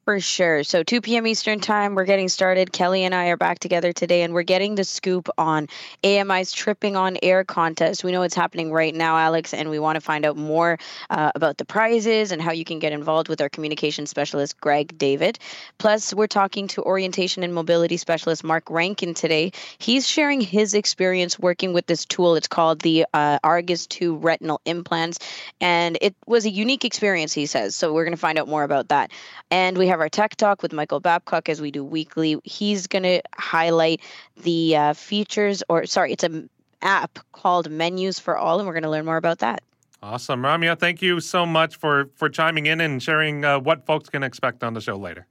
For sure. So 2 p.m. Eastern Time, we're getting started. Kelly and I are back together today, and we're getting the scoop on AMI's Tripping on Air contest. We know it's happening right now, Alex, and we want to find out more uh, about the prizes and how you can get involved with our communication specialist, Greg David. Plus, we're talking to orientation and mobility specialist Mark Rankin today. He's sharing his experience working with this tool. It's called the uh, Argus 2 retinal implants, and it was a unique experience, he says. So we're going to find out more about that. And we have our tech talk with Michael Babcock as we do weekly. He's going to highlight the uh, features, or sorry, it's an app called Menus for All, and we're going to learn more about that. Awesome, Ramya. Thank you so much for for chiming in and sharing uh, what folks can expect on the show later.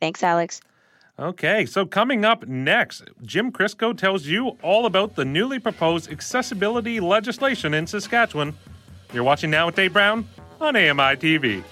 Thanks, Alex. Okay, so coming up next, Jim Crisco tells you all about the newly proposed accessibility legislation in Saskatchewan. You're watching now with Dave Brown on AMI TV.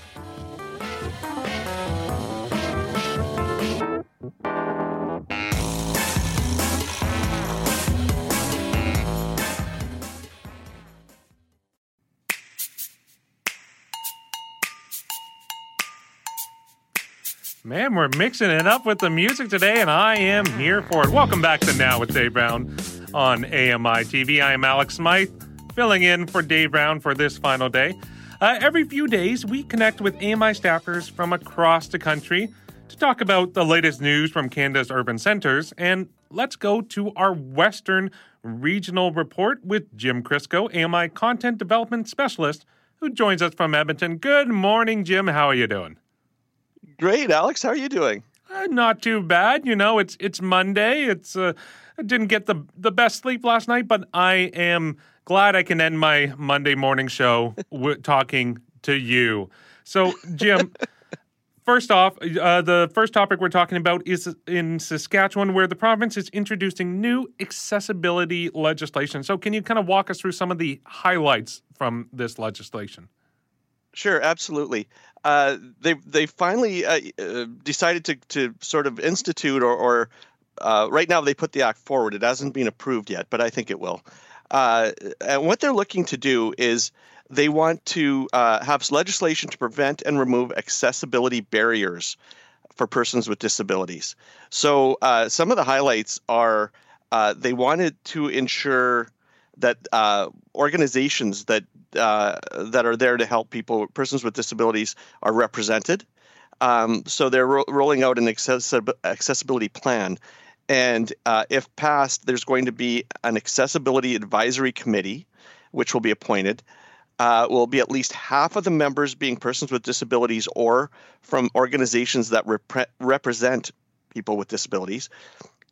Man, we're mixing it up with the music today, and I am here for it. Welcome back to Now with Dave Brown on AMI TV. I am Alex Smythe, filling in for Dave Brown for this final day. Uh, every few days, we connect with AMI staffers from across the country to talk about the latest news from Canada's urban centers. And let's go to our Western Regional Report with Jim Crisco, AMI Content Development Specialist, who joins us from Edmonton. Good morning, Jim. How are you doing? Great, Alex. How are you doing? Uh, not too bad. You know, it's it's Monday. It's uh, I didn't get the the best sleep last night, but I am glad I can end my Monday morning show with talking to you. So, Jim, first off, uh, the first topic we're talking about is in Saskatchewan, where the province is introducing new accessibility legislation. So, can you kind of walk us through some of the highlights from this legislation? Sure, absolutely. Uh, they they finally uh, uh, decided to to sort of institute or, or uh, right now they put the act forward. It hasn't been approved yet, but I think it will. Uh, and what they're looking to do is they want to uh, have legislation to prevent and remove accessibility barriers for persons with disabilities. So some of the highlights are they wanted to ensure that organizations that uh, that are there to help people, persons with disabilities, are represented. Um, so they're ro- rolling out an accessi- accessibility plan and uh, if passed, there's going to be an accessibility advisory committee, which will be appointed. Uh, will be at least half of the members being persons with disabilities or from organizations that rep- represent people with disabilities,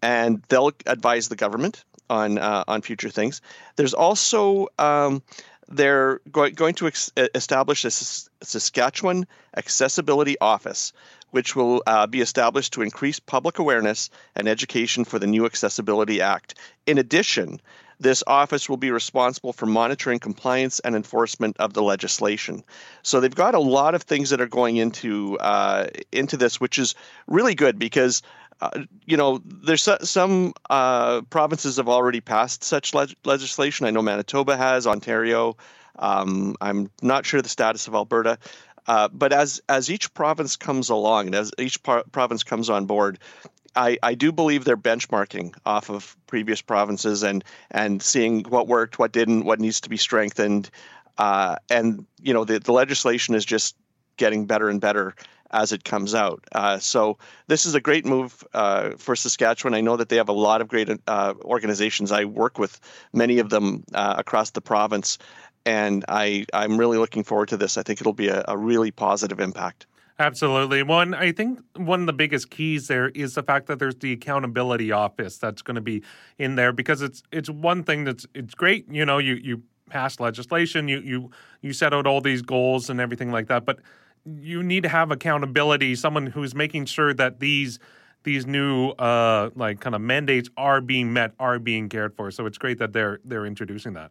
and they'll advise the government on uh, on future things. There's also um, they're go- going to ex- establish a Saskatchewan Accessibility Office, which will uh, be established to increase public awareness and education for the new Accessibility Act. In addition, this office will be responsible for monitoring compliance and enforcement of the legislation. So they've got a lot of things that are going into uh, into this, which is really good because uh, you know, there's some uh, provinces have already passed such le- legislation. I know Manitoba has, Ontario. Um, I'm not sure the status of Alberta. Uh, but as as each province comes along and as each par- province comes on board, I, I do believe they're benchmarking off of previous provinces and and seeing what worked, what didn't, what needs to be strengthened, uh, and you know the, the legislation is just getting better and better as it comes out. Uh, so this is a great move uh, for Saskatchewan. I know that they have a lot of great uh, organizations. I work with many of them uh, across the province, and I I'm really looking forward to this. I think it'll be a, a really positive impact. Absolutely. One, I think one of the biggest keys there is the fact that there's the accountability office that's going to be in there because it's it's one thing that's it's great. You know, you you pass legislation, you you you set out all these goals and everything like that, but you need to have accountability. Someone who's making sure that these these new uh like kind of mandates are being met, are being cared for. So it's great that they're they're introducing that.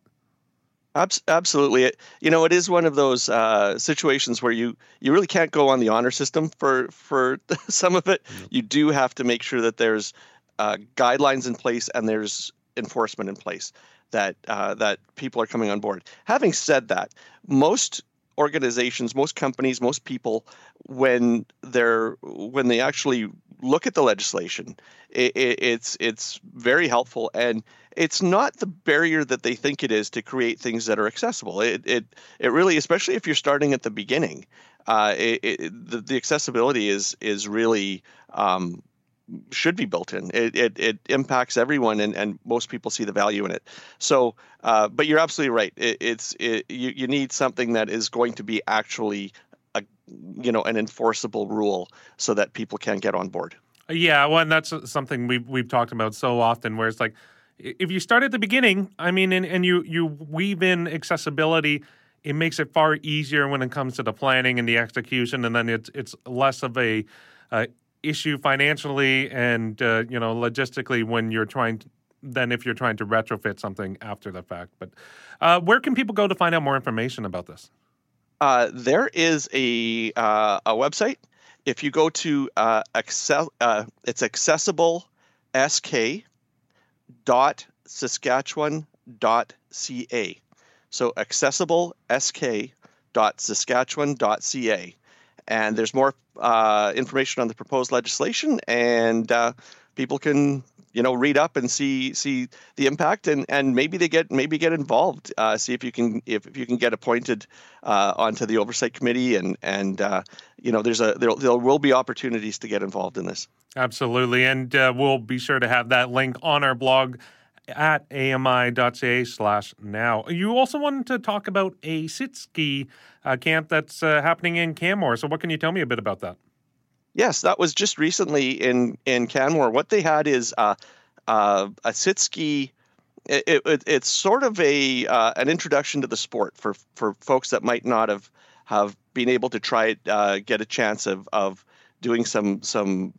Absolutely, it, you know, it is one of those uh, situations where you you really can't go on the honor system for for some of it. Mm-hmm. You do have to make sure that there's uh, guidelines in place and there's enforcement in place that uh, that people are coming on board. Having said that, most organizations, most companies, most people, when they're when they actually look at the legislation, it, it, it's it's very helpful and it's not the barrier that they think it is to create things that are accessible. It it it really, especially if you're starting at the beginning, uh, it, it, the, the accessibility is is really um, should be built in. It, it, it impacts everyone, and, and most people see the value in it. So, uh, but you're absolutely right. It, it's it, you you need something that is going to be actually a you know an enforceable rule so that people can get on board. Yeah, well, and that's something we've we've talked about so often, where it's like if you start at the beginning, I mean, and, and you you weave in accessibility, it makes it far easier when it comes to the planning and the execution, and then it's it's less of a uh, issue financially and uh, you know logistically when you're trying to, than if you're trying to retrofit something after the fact. But uh, where can people go to find out more information about this? Uh, there is a uh, a website. If you go to uh, uh, it's accessible sk dot saskatchewan dot ca. So accessible sk dot saskatchewan dot ca and there's more uh, information on the proposed legislation, and uh, people can you know read up and see see the impact, and, and maybe they get maybe get involved, uh, see if you can if, if you can get appointed uh, onto the oversight committee, and and uh, you know there's a there, there will be opportunities to get involved in this. Absolutely, and uh, we'll be sure to have that link on our blog at ami.ca slash now. You also wanted to talk about a sit ski uh, camp that's uh, happening in Canmore. So, what can you tell me a bit about that? Yes, that was just recently in in Canmore. What they had is uh, uh, a sit ski. It, it, it's sort of a uh, an introduction to the sport for for folks that might not have have been able to try it, uh, get a chance of of doing some some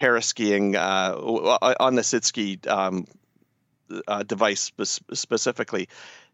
paraskiing uh, on the sit ski um, uh, device spe- specifically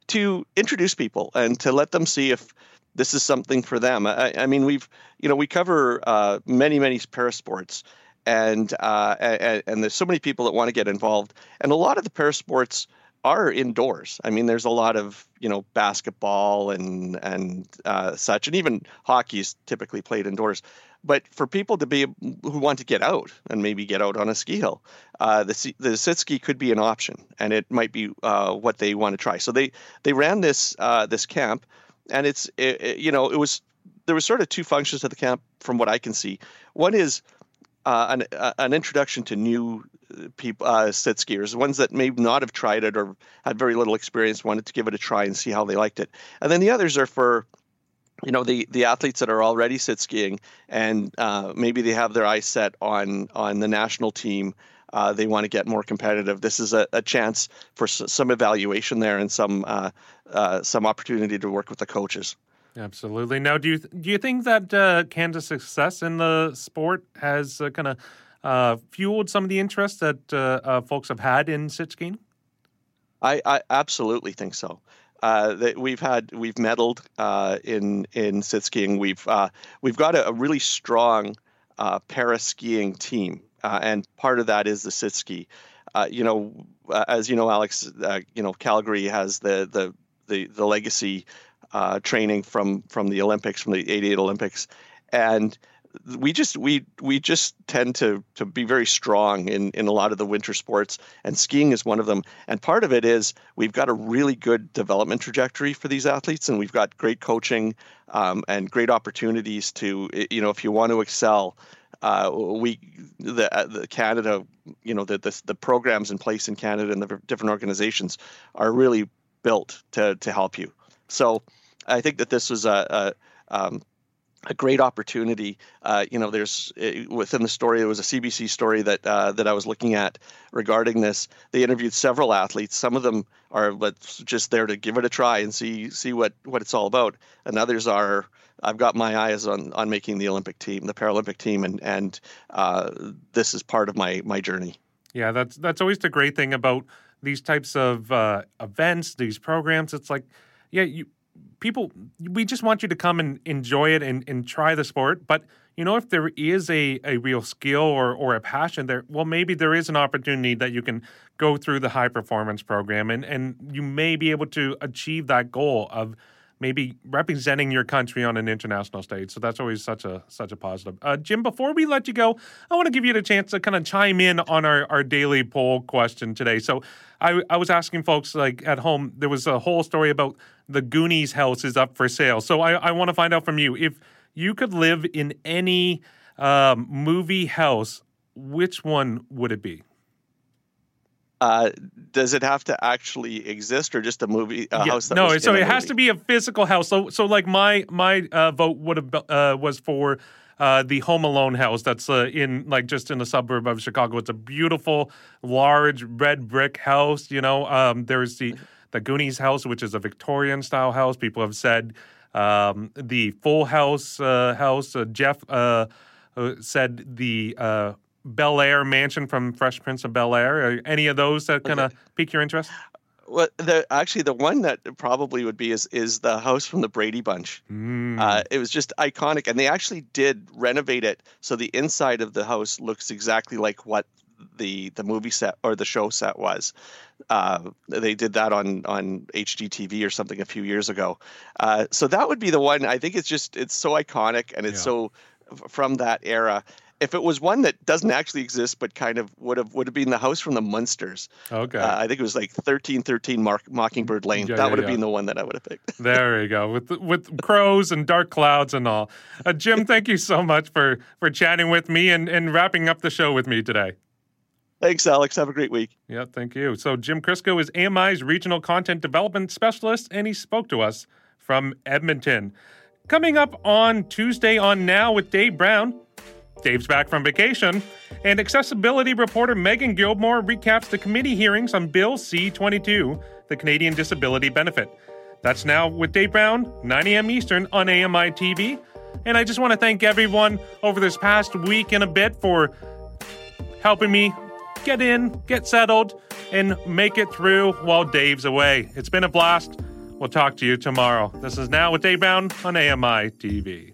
to introduce people and to let them see if this is something for them. I, I mean, we've you know we cover uh, many many parasports, and, uh, and and there's so many people that want to get involved, and a lot of the parasports are indoors. I mean, there's a lot of you know basketball and and uh, such, and even hockey is typically played indoors. But for people to be who want to get out and maybe get out on a ski hill, uh, the the sit ski could be an option, and it might be uh, what they want to try. So they they ran this uh, this camp, and it's it, it, you know it was there was sort of two functions of the camp from what I can see. One is uh, an, uh, an introduction to new people uh, sit skiers, ones that may not have tried it or had very little experience, wanted to give it a try and see how they liked it. And then the others are for you know the the athletes that are already sit skiing and uh, maybe they have their eyes set on on the national team uh, they want to get more competitive this is a, a chance for s- some evaluation there and some uh, uh, some opportunity to work with the coaches Absolutely. Now, do you do you think that uh, Canada's success in the sport has uh, kind of uh, fueled some of the interest that folks have had in sit skiing? I, I absolutely think so. Uh, that we've had we've medaled uh, in in sit skiing. We've uh, we've got a, a really strong uh, para skiing team, uh, and part of that is the sit ski. Uh, you know, as you know, Alex, you know Calgary has the the the, the legacy training from from the Olympics, from the '88 Olympics, and we just we we just tend to to be very strong in in a lot of the winter sports and skiing is one of them. And part of it is we've got a really good development trajectory for these athletes and we've got great coaching um, and great opportunities to you know if you want to excel uh, we the, uh, the Canada you know the, the the programs in place in Canada and the different organizations are really built to to help you. So I think that this was a, a um, a great opportunity. Uh, you know, there's uh, within the story there was a CBC story that uh, that I was looking at regarding this. They interviewed several athletes. Some of them are just there to give it a try and see see what what it's all about, and others are. I've got my eyes on on making the Olympic team, the Paralympic team, and and uh, this is part of my my journey. Yeah, that's that's always the great thing about these types of uh, events, these programs. It's like, yeah, you people we just want you to come and enjoy it and, and try the sport. But you know if there is a, a real skill or, or a passion there well maybe there is an opportunity that you can go through the high performance program and, and you may be able to achieve that goal of maybe representing your country on an international stage so that's always such a such a positive uh, jim before we let you go i want to give you the chance to kind of chime in on our, our daily poll question today so I, I was asking folks like at home there was a whole story about the Goonies house is up for sale. So I, I want to find out from you if you could live in any um, movie house, which one would it be? Uh, does it have to actually exist, or just a movie a yeah, house? No, so it has movie? to be a physical house. So, so like my my uh, vote would have uh, was for uh, the Home Alone house that's uh, in like just in the suburb of Chicago. It's a beautiful, large red brick house. You know, um, there's the the Goonies house, which is a Victorian style house. People have said um, the Full House uh, house. Uh, Jeff said the uh, Bel Air mansion from Fresh Prince of Bel Air. Any of those that kind of pique your interest? Well, the actually the one that probably would be is is the house from the Brady Bunch. Mm. Uh, it was just iconic, and they actually did renovate it so the inside of the house looks exactly like what the the movie set or the show set was. Uh, they did that on on HGTV or something a few years ago. Uh, so that would be the one. I think it's just it's so iconic and it's Yeah. so from that era. If it was one that doesn't actually exist, but kind of would have would have been the house from the Munsters. Okay. Uh, I think it was like thirteen thirteen Mark, Mockingbird Lane. Yeah, that yeah, would have yeah. been the one that I would have picked. There you go with with crows and dark clouds and all. Uh, Jim, thank you so much for for chatting with me and and wrapping up the show with me today. Thanks, Alex. Have a great week. Yeah, thank you. So Jim Crisco is AMI's regional content development specialist, and he spoke to us from Edmonton. Coming up on Tuesday on Now with Dave Brown. Dave's back from vacation, and accessibility reporter Megan Gilmore recaps the committee hearings on Bill C 22, the Canadian Disability Benefit. That's now with Dave Brown, 9 a.m. Eastern on AMI TV. And I just want to thank everyone over this past week and a bit for helping me get in, get settled, and make it through while Dave's away. It's been a blast. We'll talk to you tomorrow. This is Now with Dave Brown on AMI TV.